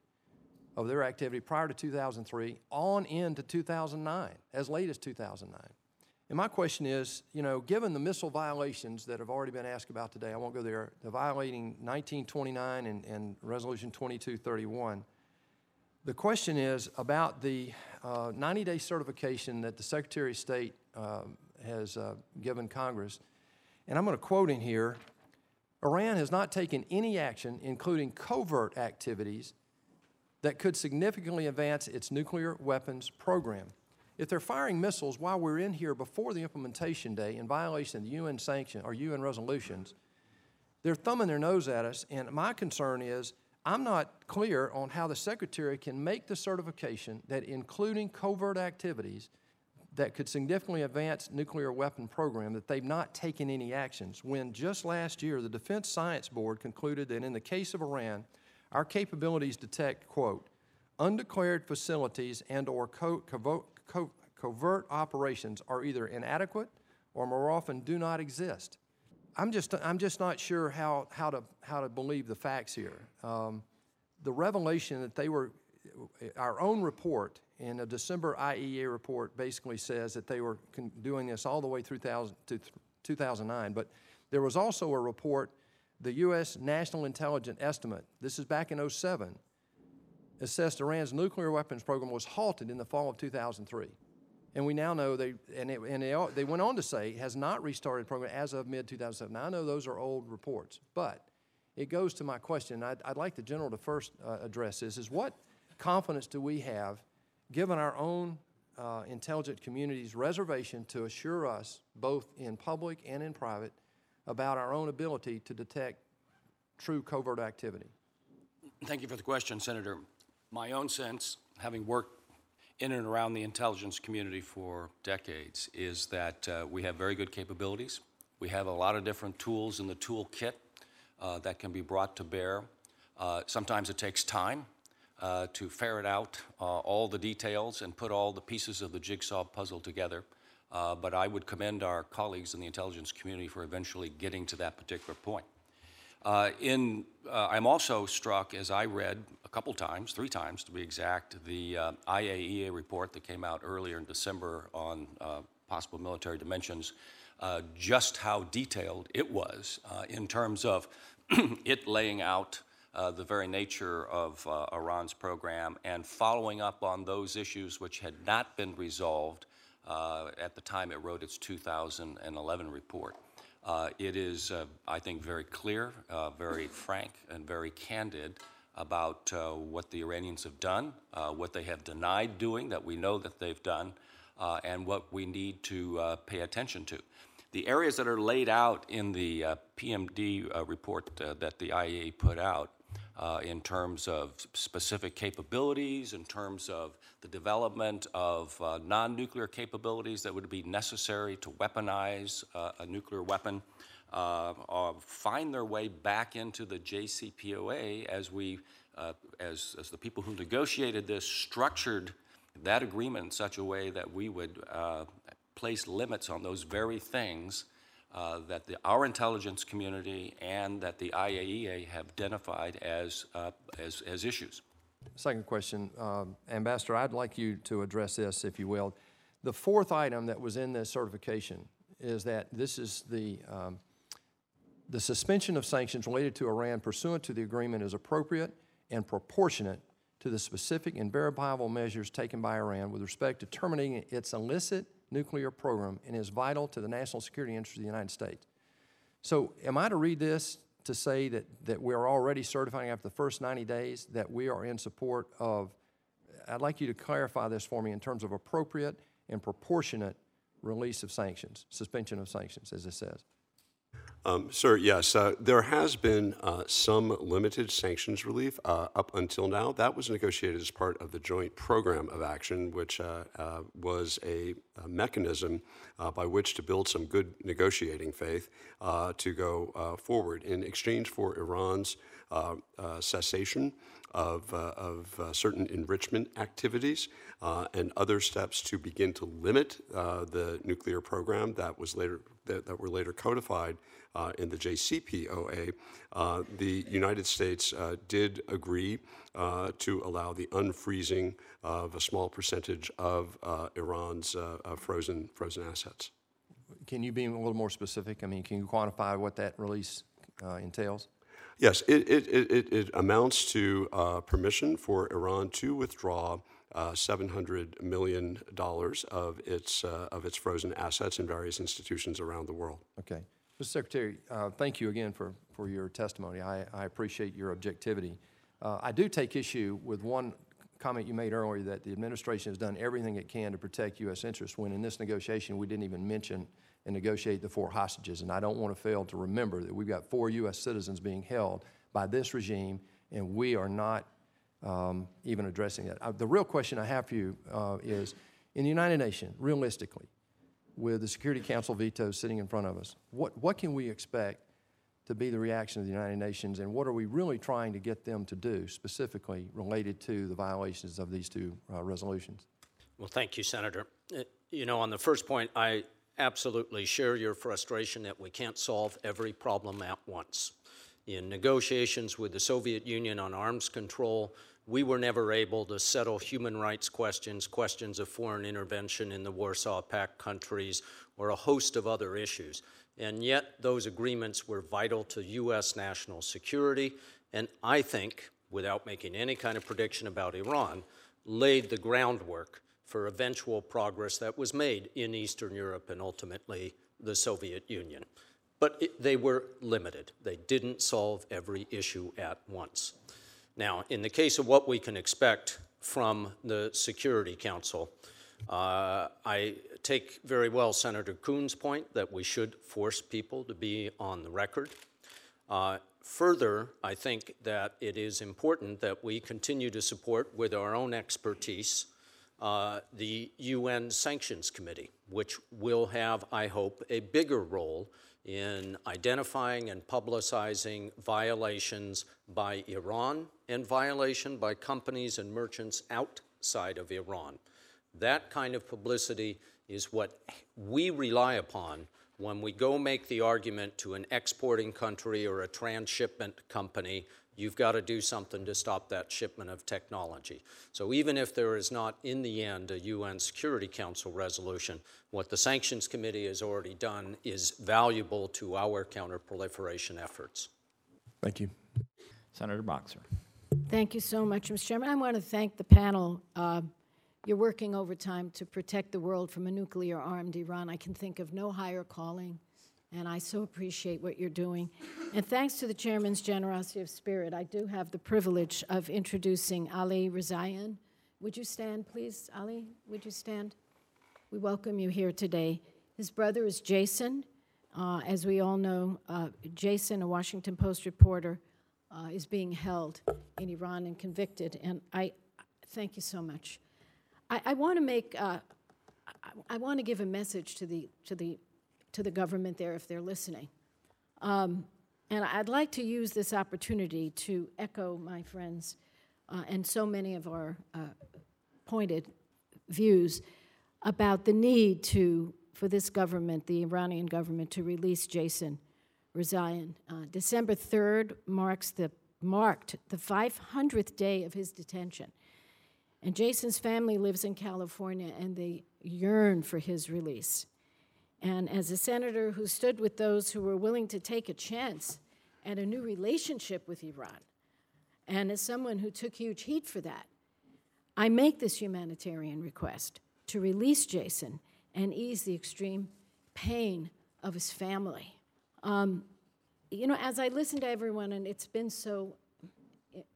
of their activity prior to 2003 on into 2009, as late as 2009. And my question is, you know, given the missile violations that have already been asked about today, I won't go there, the violating 1929 and, and Resolution 2231, the question is about the 90-day certification that the Secretary of State um, has uh, given Congress. And I'm going to quote in here, Iran has not taken any action, including covert activities, that could significantly advance its nuclear weapons program. If they're firing missiles while we're in here before the implementation day in violation of the UN sanction or UN resolutions, they're thumbing their nose at us. And my concern is I'm not clear on how the Secretary can make the certification that including covert activities that could significantly advance nuclear weapon program that they've not taken any actions when just last year the Defense Science Board concluded that in the case of Iran, our capabilities detect, quote, undeclared facilities and or co co co covert operations are either inadequate or more often do not exist. I'm just, I'm just not sure how, how, to, how to believe the facts here. Um, the revelation that they were, our own report in a December IEA report basically says that they were doing this all the way through 2009. But there was also a report, the U.S. National Intelligence Estimate, this is back in 07, assessed Iran's nuclear weapons program was halted in the fall of 2003. And we now know they, and, it, and they, they went on to say, has not restarted program as of mid 2007. Now, I know those are old reports, but it goes to my question. I'd, I'd like the general to first uh, address this is what confidence do we have given our own uh, intelligent community's reservation to assure us, both in public and in private, about our own ability to detect true covert activity? Thank you for the question, Senator. My own sense, having worked in and around the intelligence community for decades, is that uh, we have very good capabilities. We have a lot of different tools in the toolkit uh, that can be brought to bear. Uh, sometimes it takes time uh, to ferret out uh, all the details and put all the pieces of the jigsaw puzzle together. Uh, but I would commend our colleagues in the intelligence community for eventually getting to that particular point. Uh, in, uh, I'm also struck as I read a couple times, three times to be exact, the uh, IAEA report that came out earlier in December on possible military dimensions, just how detailed it was in terms of it laying out uh, the very nature of uh, Iran's program and following up on those issues which had not been resolved uh, at the time it wrote its 2011 report. Uh, It is, uh, I think, very clear, uh, very frank, and very candid about uh, what the Iranians have done, uh, what they have denied doing that we know that they've done, uh, and what we need to pay attention to. The areas that are laid out in the PMD report that the IAEA put out in terms of specific capabilities, in terms of the development of uh, non-nuclear capabilities that would be necessary to weaponize uh, a nuclear weapon, uh, uh, find their way back into the JCPOA as we, uh, as, as the people who negotiated this structured that agreement in such a way that we would place limits on those very things uh, that the, our intelligence community and that the IAEA have identified as, uh, as, as issues. Second question, um, Ambassador, I'd like you to address this, if you will. The fourth item that was in this certification is that this is the, um, the suspension of sanctions related to Iran pursuant to the agreement is appropriate and proportionate to the specific and verifiable measures taken by Iran with respect to terminating its illicit nuclear program and is vital to the national security interest of the United States. So am I to read this to say that, that we're already certifying after the first 90 days that we are in support of, I'd like you to clarify this for me in terms of appropriate and proportionate release of sanctions, suspension of sanctions, as it says. Um, Sir, yes, uh, there has been uh, some limited sanctions relief uh, up until now. That was negotiated as part of the Joint Program of Action, which uh, uh, was a, a mechanism uh, by which to build some good negotiating faith to go forward in exchange for Iran's cessation of, uh, of uh, certain enrichment activities uh, and other steps to begin to limit the nuclear program that was later that, that were later codified uh, in the JCPOA. Uh, the United States uh, did agree uh, to allow the unfreezing of a small percentage of uh, Iran's uh, frozen frozen assets. Can you be a little more specific? I mean, can you quantify what that release uh, entails? Yes, it, it, it, it- amounts to uh, permission for Iran to withdraw uh, $700 million of its, uh, of its frozen assets in various institutions around the world. Okay. Mr. Secretary, uh, thank you again for, for your testimony. I, I appreciate your objectivity. Uh, I do take issue with one comment you made earlier that the administration has done everything it can to protect U.S. interests, when in this negotiation, we didn't even mention and negotiate the four hostages. And I don't want to fail to remember that we've got four U.S. citizens being held by this regime, and we are not um, even addressing that. Uh, the real question I have for you uh, is, in the United Nations, realistically, with the Security Council veto sitting in front of us, what, what can we expect to be the reaction of the United Nations, and what are we really trying to get them to do specifically related to the violations of these two uh, resolutions? Well, thank you, Senator. Uh, You know, on the first point, I absolutely share your frustration that we can't solve every problem at once. In negotiations with the Soviet Union on arms control, we were never able to settle human rights questions, questions of foreign intervention in the Warsaw Pact countries, or a host of other issues. And yet, those agreements were vital to U.S. national security, and I think, without making any kind of prediction about Iran, laid the groundwork for eventual progress that was made in Eastern Europe and ultimately the Soviet Union. But it, they were limited. They didn't solve every issue at once. Now, in the case of what we can expect from the Security Council, uh, I take very well Senator Kuhn's point that we should force people to be on the record. Uh, further, I think that it is important that we continue to support, with our own expertise, uh, the UN Sanctions Committee, which will have, I hope, a bigger role in identifying and publicizing violations by Iran and violation by companies and merchants outside of Iran. That kind of publicity is what we rely upon when we go make the argument to an exporting country or a transshipment company, you've got to do something to stop that shipment of technology. So even if there is not, in the end, a UN Security Council resolution, what the Sanctions Committee has already done is valuable to our counterproliferation efforts. Thank you. Senator Boxer. Thank you so much, Mr. Chairman. I want to thank the panel. Uh, You're working overtime to protect the world from a nuclear-armed Iran. I can think of no higher calling and I so appreciate what you're doing. And thanks to the chairman's generosity of spirit, I do have the privilege of introducing Ali Rezaian. Would you stand, please? Ali, would you stand? We welcome you here today. His brother is Jason. Uh, as we all know, uh, Jason, a Washington Post reporter, uh, is being held in Iran and convicted. And I thank you so much. I, I want to make, uh, I, I want to give a message to the, to, the, to the government there if they're listening. Um, and I'd like to use this opportunity to echo my friends uh, and so many of our uh, pointed views about the need to, for this government, the Iranian government, to release Jason Rezaian. Uh, December 3rd marks the, marked the 500th day of his detention. And Jason's family lives in California and they yearn for his release. And as a senator who stood with those who were willing to take a chance at a new relationship with Iran, and as someone who took huge heat for that, I make this humanitarian request to release Jason and ease the extreme pain of his family. Um, you know, as I listen to everyone, and it's been so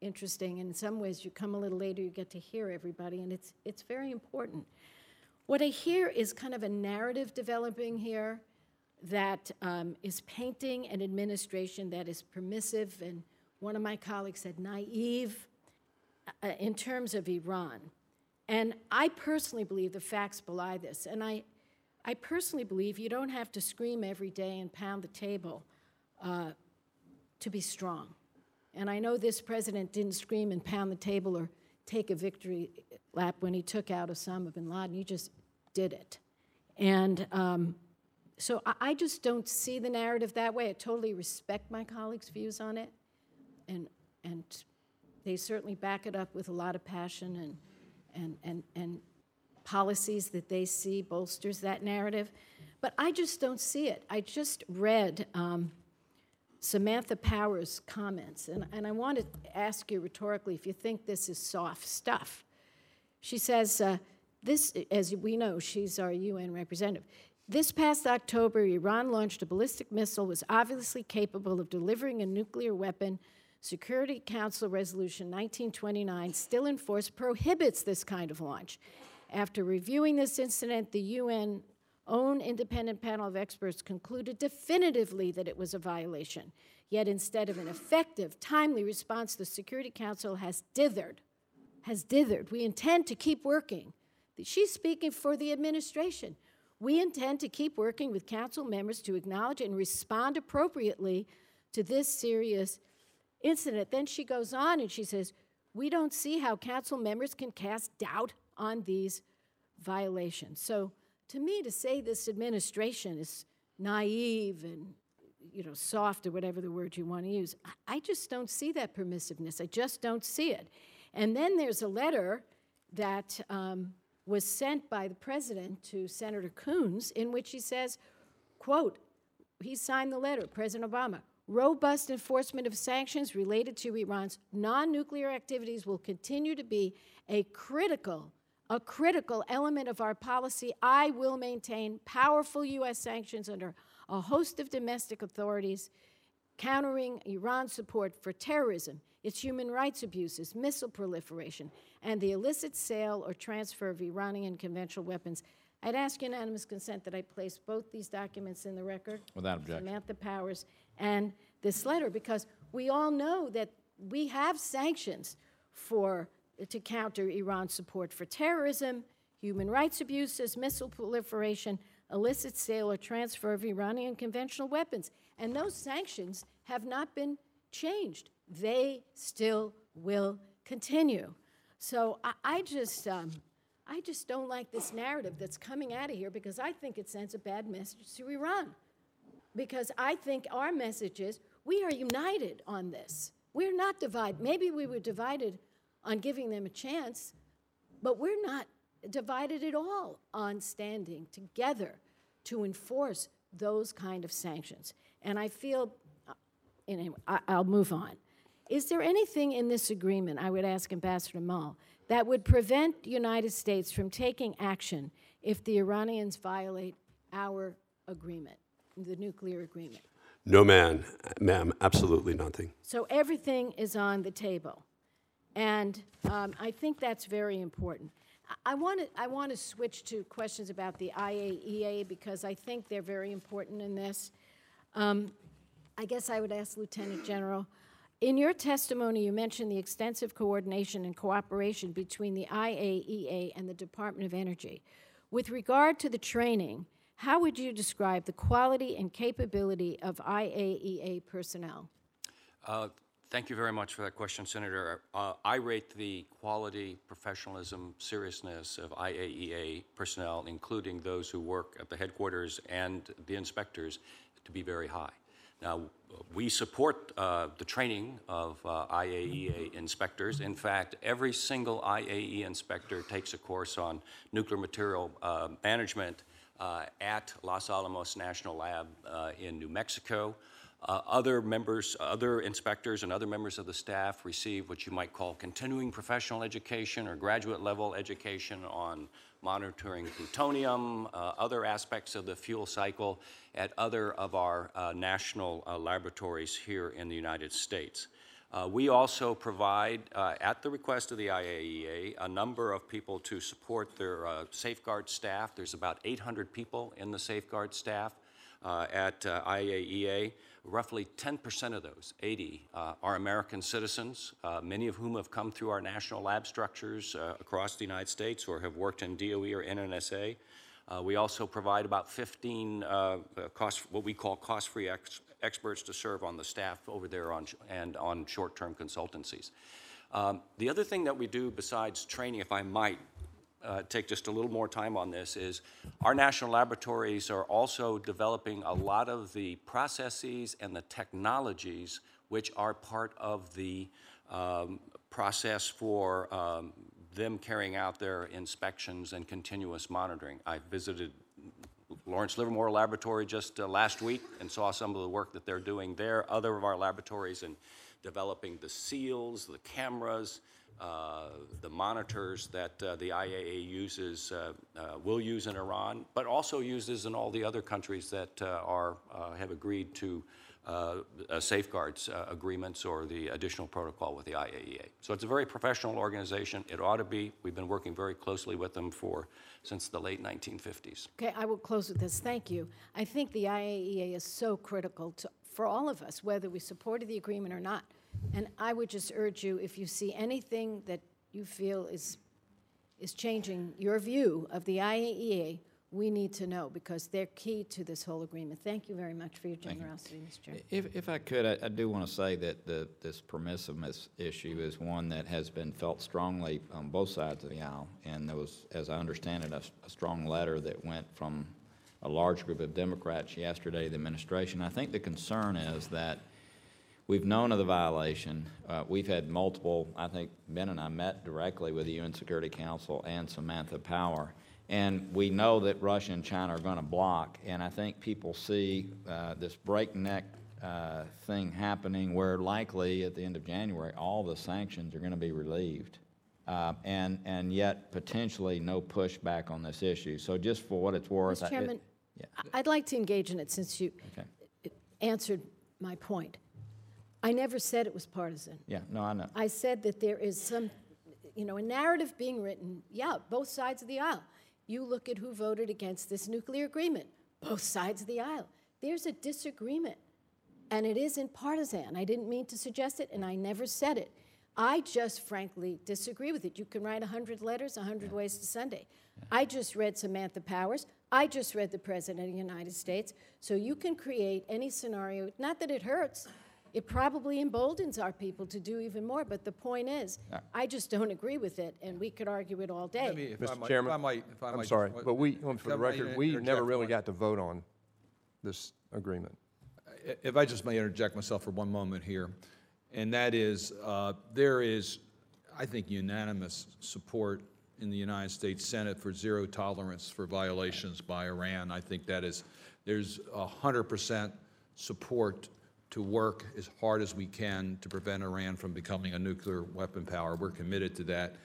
interesting, in some ways, you come a little later, you get to hear everybody, and it's, it's very important. What I hear is kind of a narrative developing here that um, is painting an administration that is permissive, and one of my colleagues said naive uh, in terms of Iran. And I personally believe the facts belie this. And I, I personally believe you don't have to scream every day and pound the table uh, to be strong. And I know this president didn't scream and pound the table or take a victory lap when he took out Osama bin Laden. He just did it. And um, so I, I just don't see the narrative that way. I totally respect my colleagues' views on it. And, and they certainly back it up with a lot of passion and, and, and, and policies that they see bolsters that narrative. But I just don't see it. I just read um, Samantha Power's comments, and, and I want to ask you rhetorically if you think this is soft stuff. She says, uh, this, as we know, she's our UN representative. This past October, Iran launched a ballistic missile, was obviously capable of delivering a nuclear weapon Security Council Resolution 1929, still in force, prohibits this kind of launch. After reviewing this incident, the UN own independent panel of experts concluded definitively that it was a violation. Yet instead of an effective, timely response, the Security Council has dithered. Has dithered. We intend to keep working. She's speaking for the administration. We intend to keep working with council members to acknowledge and respond appropriately to this serious incident. Then she goes on and she says, We don't see how council members can cast doubt on these violations. So, to me, to say this administration is naive and you know, soft or whatever the word you want to use, I just don't see that permissiveness. I just don't see it. And then there's a letter that um, was sent by the president to Senator Coons in which he says, quote, he signed the letter, President Obama, robust enforcement of sanctions related to Iran's non-nuclear activities will continue to be a critical a critical element of our policy. I will maintain powerful U.S. sanctions under a host of domestic authorities, countering Iran's support for terrorism, its human rights abuses, missile proliferation, and the illicit sale or transfer of Iranian conventional weapons. I'd ask unanimous consent that I place both these documents in the record. Without objection. Samantha Powers and this letter because we all know that we have sanctions for to counter Iran's support for terrorism, human rights abuses, missile proliferation, illicit sale or transfer of Iranian conventional weapons. And those sanctions have not been changed. They still will continue. So I, I just, um, I just don't like this narrative that's coming out of here because I think it sends a bad message to Iran. Because I think our message is we are united on this. We're not divided. Maybe we were divided on giving them a chance, but we're not divided at all on standing together to enforce those kind of sanctions. And I feel, uh, anyway, I'll move on. Is there anything in this agreement, I would ask Ambassador Mull, that would prevent the United States from taking action if the Iranians violate our agreement? the nuclear agreement. No, man, ma'am, absolutely nothing. So everything is on the table. And um, I think that's very important. I- I want to, I want to switch to questions about the IAEA because I think they're very important in this. Um, I guess I would ask Lieutenant General, in your testimony, you mentioned the extensive coordination and cooperation between the IAEA and the Department of Energy. With regard to the training, how would you describe the quality and capability of IAEA personnel? Uh, Thank you very much for that question, Senator. Uh, I rate the quality, professionalism, seriousness of IAEA personnel, including those who work at the headquarters and the inspectors, to be very high. Now, we support uh, the training of uh, IAEA inspectors. In fact, every single IAEA inspector takes a course on nuclear material uh, management uh, at Los Alamos National Lab uh, in New Mexico. Uh, Other members, other inspectors and other members of the staff receive what you might call continuing professional education or graduate level education on monitoring plutonium, uh, other aspects of the fuel cycle at other of our uh, national uh, laboratories here in the United States. Uh, We also provide, uh, at the request of the IAEA, a number of people to support their uh, safeguard staff. There's about 800 people in the safeguard staff uh, at uh, IAEA. Roughly 10% of those, 80, uh, are American citizens, uh, many of whom have come through our national lab structures uh, across the United States or have worked in DOE or NNSA. Uh, We also provide about 15 uh, uh, cost, what we call cost-free ex- experts to serve on the staff over there on, and on short-term consultancies. Um, The other thing that we do besides training, if I might, uh, take just a little more time on this is our national laboratories are also developing a lot of the processes and the technologies which are part of the um, process for um, them carrying out their inspections and continuous monitoring. I visited Lawrence Livermore Laboratory just uh, last week and saw some of the work that they're doing there. Other of our laboratories in developing the seals, the cameras, the monitors that uh, the IAA uses, uh, uh, will use in Iran, but also uses in all the other countries that uh, are, uh, have agreed to uh, uh, safeguards uh, agreements or the additional protocol with the IAEA. So it's a very professional organization. It ought to be. We've been working very closely with them for, since the late 1950s. Okay, I will close with this. Thank you. I think the IAEA is so critical to, for all of us, whether we supported the agreement or not. And I would just urge you, if you see anything that you feel is, is changing your view of the IAEA, we need to know because they're key to this whole agreement. Thank you very much for your generosity, Mr. Chair. If, if I could, I, I do want to say that the, this permissiveness issue is one that has been felt strongly on both sides of the aisle. And there was, as I understand it, a, a strong letter that went from a large group of Democrats yesterday to the administration. I think the concern is that we've known of the violation. Uh, we've had multiple, I think Ben and I met directly with the UN Security Council and Samantha Power. And we know that Russia and China are going to block. And I think people see uh, this breakneck uh, thing happening where likely at the end of January, all the sanctions are going to be relieved. Uh, and, and yet potentially no pushback on this issue. So just for what it's worth. I- Mr. Chairman, yeah. I- I'd like to engage in it since you Okay. answered my point. I never said it was partisan. Yeah, no, I know. I said that there is some, you know, a narrative being written, yeah, both sides of the aisle. You look at who voted against this nuclear agreement, both sides of the aisle. There's a disagreement, and it isn't partisan. I didn't mean to suggest it, and I never said it. I just frankly disagree with it. You can write 100 letters, 100 ways to Sunday. I just read Samantha Powers. I just read the President of the United States. So you can create any scenario. Not that it hurts. It probably emboldens our people to do even more. But the point is, I just don't agree with it, and we could argue it all Let me, day. if I Mr. might- Chairman, if I might, if I might I'm just sorry, wa- but we, if for I the record, we interject never really one- got to vote on this agreement. If I just may interject myself for one moment here, and that is, uh, there is, I think, unanimous support in the United States Senate for zero tolerance for violations by Iran. I think that is, there's a hundred percent support to work as hard as we can to prevent Iran from becoming a nuclear weapon power. We're committed to that.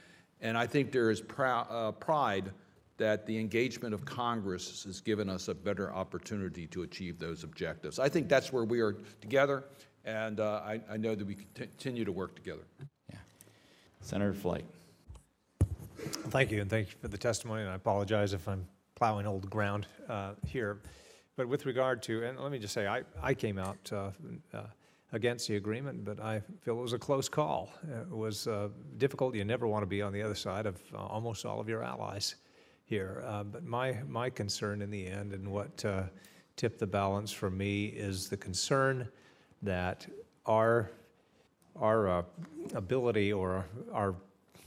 And I think there is prou- uh, pride that the engagement of Congress has given us a better opportunity to achieve those objectives. I think that's where we are together, and uh, I, I know that we can continue to work together. Yeah. Senator Flake. Thank you, and thank you for the testimony, and I apologize if I'm plowing old ground uh, here. But with regard to, and let me just say, I, I came out uh, uh, against the agreement, but I feel it was a close call. It was uh, difficult. You never want to be on the other side of uh, almost all of your allies here. Uh, But my, my concern in the end, and what uh, tipped the balance for me, is the concern that our, our ability or our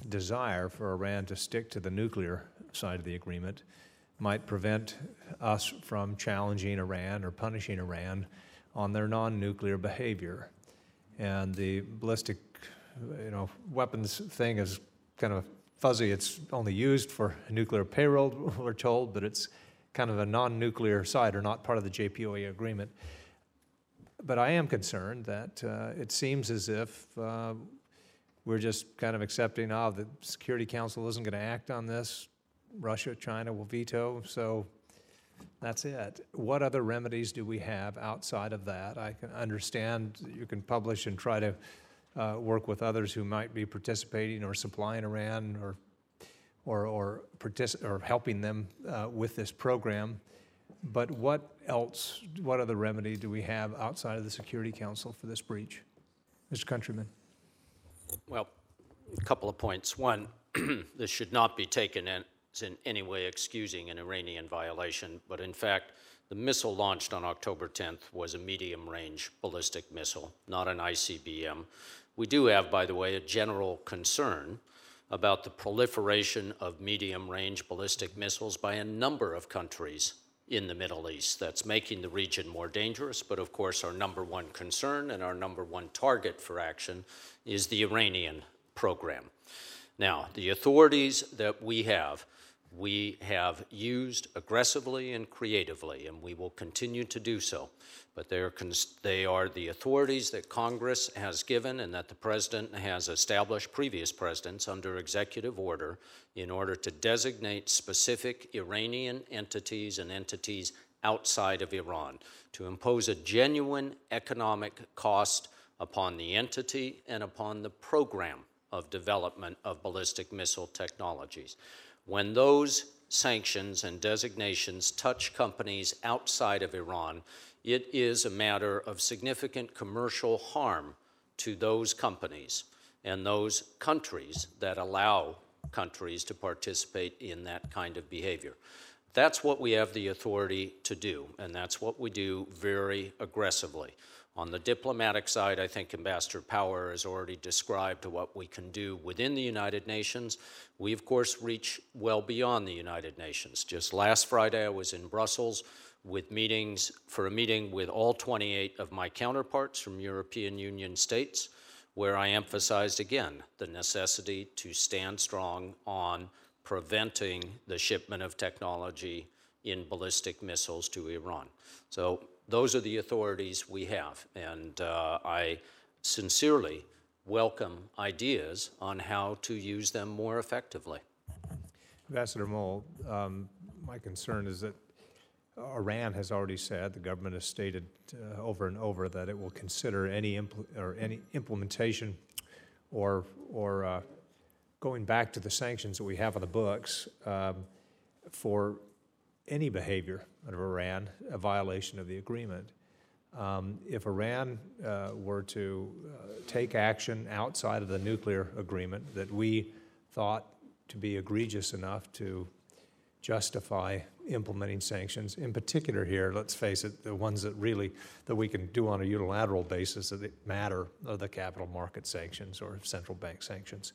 desire for Iran to stick to the nuclear side of the agreement might prevent us from challenging Iran or punishing Iran on their non-nuclear behavior. And the ballistic, you know, weapons thing is kind of fuzzy. It's only used for nuclear payroll, we're told, but it's kind of a non-nuclear side or not part of the JPOA agreement. But I am concerned that uh, it seems as if uh, we're just kind of accepting, oh, the Security Council isn't going to act on this. Russia, China will veto, so that's it. What other remedies do we have outside of that? I can understand you can publish and try to uh, work with others who might be participating or supplying Iran or or or, partic- or helping them uh, with this program. But what else? What other remedy do we have outside of the Security Council for this breach, Mr. Countryman? Well, a couple of points. One, this should not be taken in, as in any way excusing an Iranian violation, but in fact, the missile launched on October 10th was a medium range ballistic missile, not an ICBM. We do have, by the way, a general concern about the proliferation of medium range ballistic missiles by a number of countries in the Middle East. That's making the region more dangerous, but of course, our number one concern and our number one target for action is the Iranian program. Now, the authorities that we have, we have used aggressively and creatively, and we will continue to do so. But they are, they are the authorities that Congress has given and that the President has established, previous presidents, under executive order in order to designate specific Iranian entities and entities outside of Iran, to impose a genuine economic cost upon the entity and upon the program of development of ballistic missile technologies. When those sanctions and designations touch companies outside of Iran, it is a matter of significant commercial harm to those companies and those countries that allow countries to participate in that kind of behavior. That's what we have the authority to do, and that's what we do very aggressively. On the diplomatic side, I think Ambassador Power has already described what we can do within the United Nations. We, of course, reach well beyond the United Nations. Just last Friday, I was in Brussels with meetings for a meeting with all 28 of my counterparts from European Union states, where I emphasized again the necessity to stand strong on preventing the shipment of technology in ballistic missiles to Iran. So those are the authorities we have, and uh, I sincerely welcome ideas on how to use them more effectively. Ambassador Mull, um, my concern is that Iran has already said, the government has stated uh, over and over that it will consider any or any implementation or or uh, going back to the sanctions that we have on the books um, for any behavior of Iran, a violation of the agreement. Um, if Iran uh, were to uh, take action outside of the nuclear agreement that we thought to be egregious enough to justify implementing sanctions, in particular here, let's face it, the ones that really that we can do on a unilateral basis that matter are the capital market sanctions or central bank sanctions.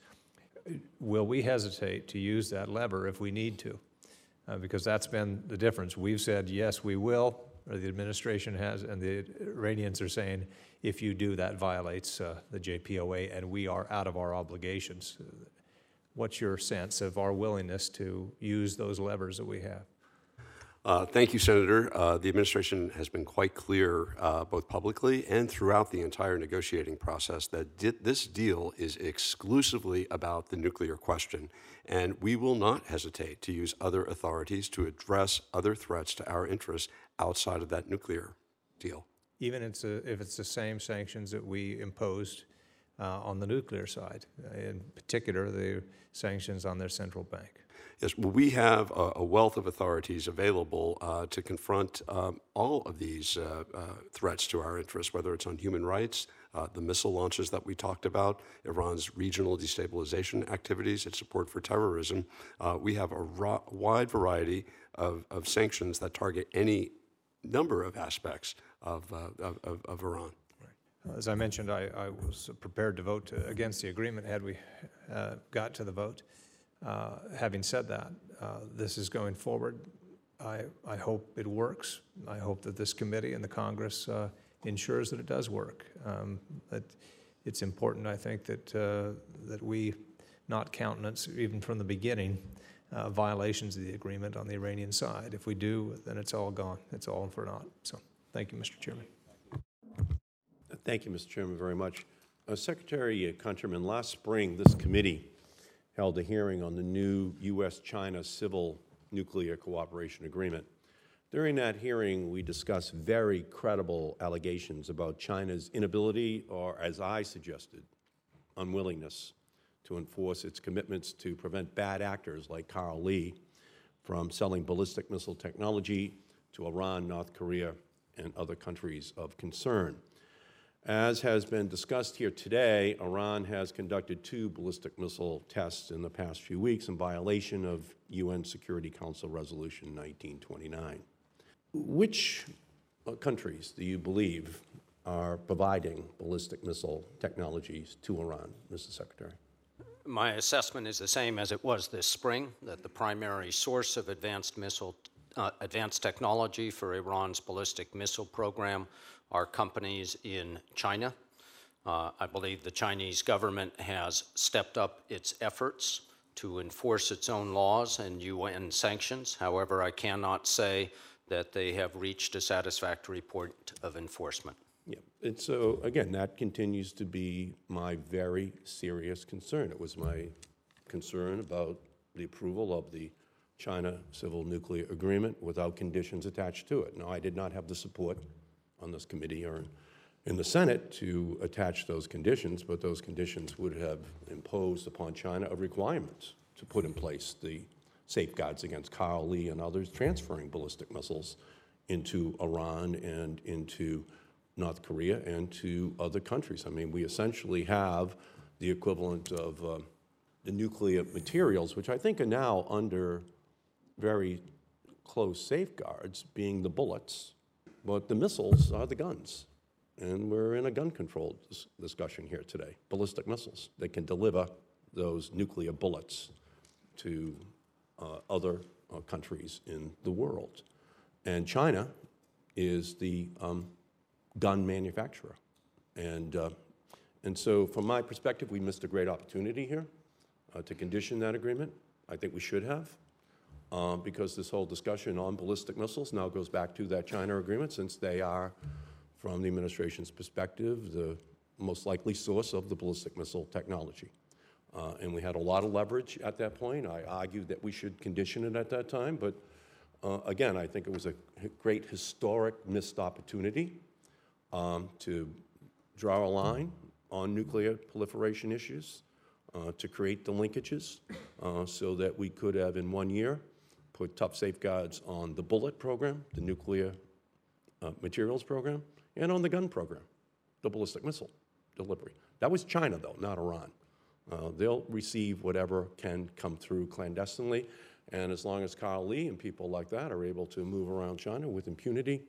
Will we hesitate to use that lever if we need to? Uh, because that's been the difference. We've said, yes, we will, or the administration has, and the Iranians are saying, if you do, that violates uh, the JPOA, and we are out of our obligations. What's your sense of our willingness to use those levers that we have? Uh, Thank you, Senator. Uh, The administration has been quite clear, uh, both publicly and throughout the entire negotiating process, that di- this deal is exclusively about the nuclear question, and we will not hesitate to use other authorities to address other threats to our interests outside of that nuclear deal. Even it's a- if it's the same sanctions that we imposed uh, on the nuclear side, uh, in particular, the sanctions on their central bank. Yes, we have a, a wealth of authorities available uh, to confront um, all of these uh, uh, threats to our interests, whether it's on human rights, uh, the missile launches that we talked about, Iran's regional destabilization activities, its support for terrorism. Uh, we have a ro- wide variety of, of sanctions that target any number of aspects of, uh, of, of, of Iran. As I mentioned, I, I was prepared to vote against the agreement had we uh, got to the vote. Uh, Having said that, uh, this is going forward. I, I hope it works. I hope that this committee and the Congress uh, ensures that it does work. Um, it's important, I think, that, uh, that we not countenance, even from the beginning, uh, violations of the agreement on the Iranian side. If we do, then it's all gone. It's all for naught. So, thank you, Mr. Chairman. Thank you, Mr. Chairman, very much. Uh, Secretary Countryman, last spring, this committee held a hearing on the new U.S.-China Civil Nuclear Cooperation Agreement. During that hearing, we discussed very credible allegations about China's inability, or as I suggested, unwillingness to enforce its commitments to prevent bad actors like Karl Lee from selling ballistic missile technology to Iran, North Korea, and other countries of concern. As has been discussed here today, Iran has conducted two ballistic missile tests in the past few weeks in violation of UN Security Council Resolution 1929. Which uh, countries do you believe are providing ballistic missile technologies to Iran, Mr. Secretary? My assessment is the same as it was this spring, that the primary source of advanced missile, uh, advanced technology for Iran's ballistic missile program are companies in China. Uh, I believe the Chinese government has stepped up its efforts to enforce its own laws and UN sanctions. However, I cannot say that they have reached a satisfactory point of enforcement. Yeah, and so, again, that continues to be my very serious concern. It was my concern about the approval of the China Civil Nuclear Agreement without conditions attached to it. Now, I did not have the support on this committee or in the Senate to attach those conditions, but those conditions would have imposed upon China a requirement to put in place the safeguards against Karl Lee and others transferring ballistic missiles into Iran and into North Korea and to other countries. I mean, we essentially have the equivalent of uh, the nuclear materials, which I think are now under very close safeguards, being the bullets, but the missiles are the guns. And we're in a gun control dis- discussion here today. Ballistic missiles. that can deliver those nuclear bullets to uh, other uh, countries in the world. And China is the um, gun manufacturer. And, uh, and so, from my perspective, we missed a great opportunity here uh, to condition that agreement. I think we should have, uh, because this whole discussion on ballistic missiles now goes back to that China agreement, since they are, from the administration's perspective, the most likely source of the ballistic missile technology. Uh, and we had a lot of leverage at that point. I argued that we should condition it at that time, but uh, again, I think it was a great historic missed opportunity um, to draw a line on nuclear proliferation issues, uh, to create the linkages uh, so that we could have, in one year, put tough safeguards on the bullet program, the nuclear uh, materials program, and on the gun program, the ballistic missile delivery. That was China, though, not Iran. Uh, they'll receive whatever can come through clandestinely, and as long as Karl Lee and people like that are able to move around China with impunity,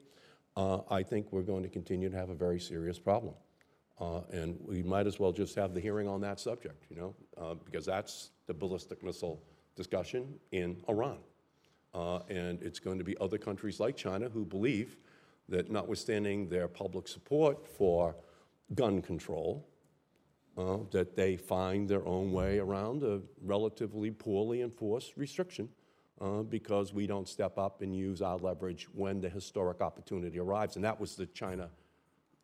uh, I think we're going to continue to have a very serious problem. Uh, and we might as well just have the hearing on that subject, you know, uh, because that's the ballistic missile discussion in Iran. Uh, and it's going to be other countries like China who believe that, notwithstanding their public support for gun control, uh, that they find their own way around a relatively poorly enforced restriction uh, because we don't step up and use our leverage when the historic opportunity arrives. And that was the China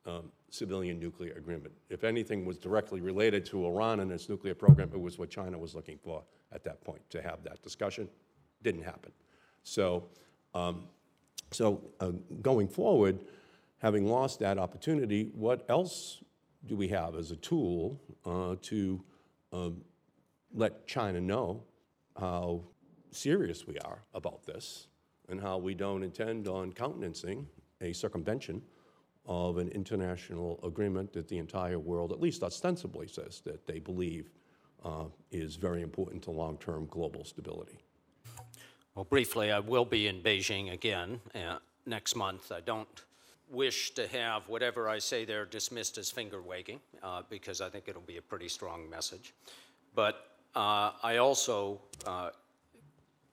um, civilian nuclear agreement. If anything was directly related to Iran and its nuclear program, it was what China was looking for at that point, to have that discussion. Didn't happen. So, um, so uh, going forward, having lost that opportunity, what else do we have as a tool uh, to um, let China know how serious we are about this and how we don't intend on countenancing a circumvention of an international agreement that the entire world, at least ostensibly, says that they believe uh, is very important to long-term global stability. Well, briefly, I will be in Beijing again uh, next month. I don't wish to have whatever I say there dismissed as finger wagging, uh, because I think it'll be a pretty strong message. But uh, I also uh,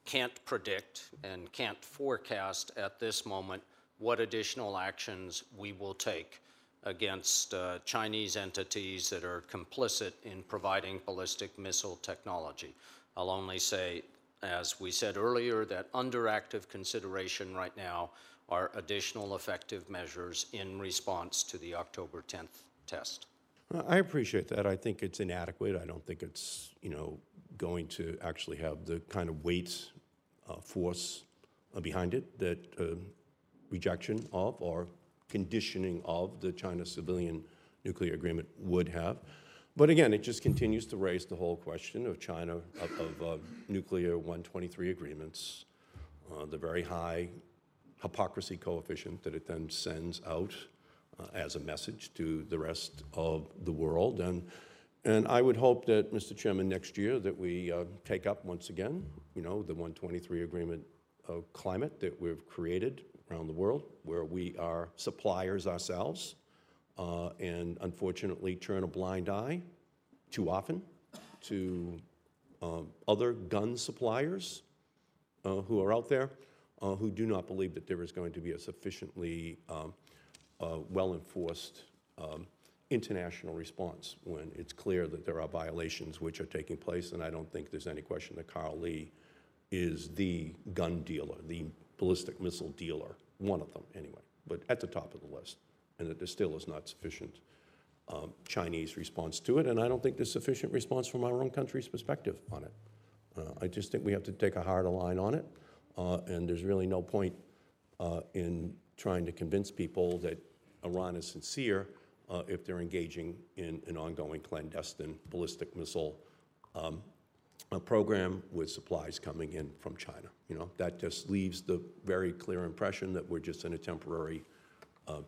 can't predict and can't forecast at this moment what additional actions we will take against uh, Chinese entities that are complicit in providing ballistic missile technology. I'll only say, as we said earlier, that under active consideration right now are additional effective measures in response to the October 10th test. I appreciate that. I think it's inadequate. I don't think it's, you know, going to actually have the kind of weight, uh, force uh, behind it that uh, rejection of or conditioning of the China civilian nuclear agreement would have. But again, it just continues to raise the whole question of China, of, of uh, nuclear 123 agreements, uh, the very high hypocrisy coefficient that it then sends out uh, as a message to the rest of the world. And, and I would hope that, Mr. Chairman, next year that we uh, take up once again, you know, the 123 agreement uh, climate that we've created around the world, where we are suppliers ourselves, uh, and unfortunately turn a blind eye too often to um, other gun suppliers uh, who are out there uh, who do not believe that there is going to be a sufficiently um, uh, well-enforced um, international response when it's clear that there are violations which are taking place, and I don't think there's any question that Karl Lee is the gun dealer, the ballistic missile dealer, one of them anyway, but at the top of the list, and that there still is not sufficient um, Chinese response to it, and I don't think there's sufficient response from our own country's perspective on it. Uh, I just think we have to take a harder line on it, uh, and there's really no point uh, in trying to convince people that Iran is sincere uh, if they're engaging in an ongoing clandestine ballistic missile um, program with supplies coming in from China. You know, that just leaves the very clear impression that we're just in a temporary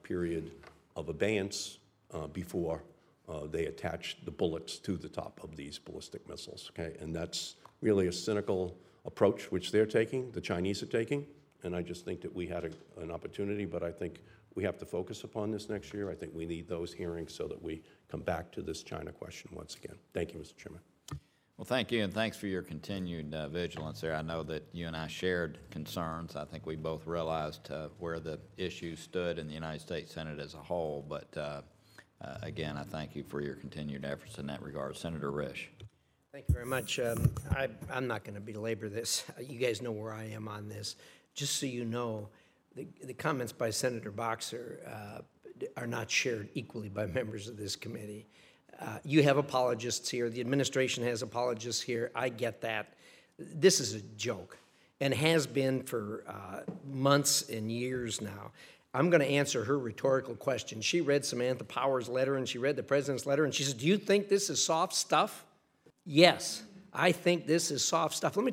period of abeyance uh, before uh, they attach the bullets to the top of these ballistic missiles. Okay, and that's really a cynical approach which they're taking, the Chinese are taking, and I just think that we had a, an opportunity, but I think we have to focus upon this next year. I think we need those hearings so that we come back to this China question once again. Thank you, Mr. Chairman. Well, thank you, and thanks for your continued uh, vigilance there. I know that you and I shared concerns. I think we both realized uh, where the issue stood in the United States Senate as a whole, but uh, uh again, I thank you for your continued efforts in that regard. Senator Risch. Thank you very much. Um, I, I'm not going to belabor this. You guys know where I am on this. Just so you know, the, the comments by Senator Boxer uh, are not shared equally by members of this committee. Uh, you have apologists here. The administration has apologists here. I get that. This is a joke and has been for uh, months and years now. I'm going to answer her rhetorical question. She read Samantha Power's letter and she read the president's letter and she said, Do you think this is soft stuff? Yes, I think this is soft stuff. Let me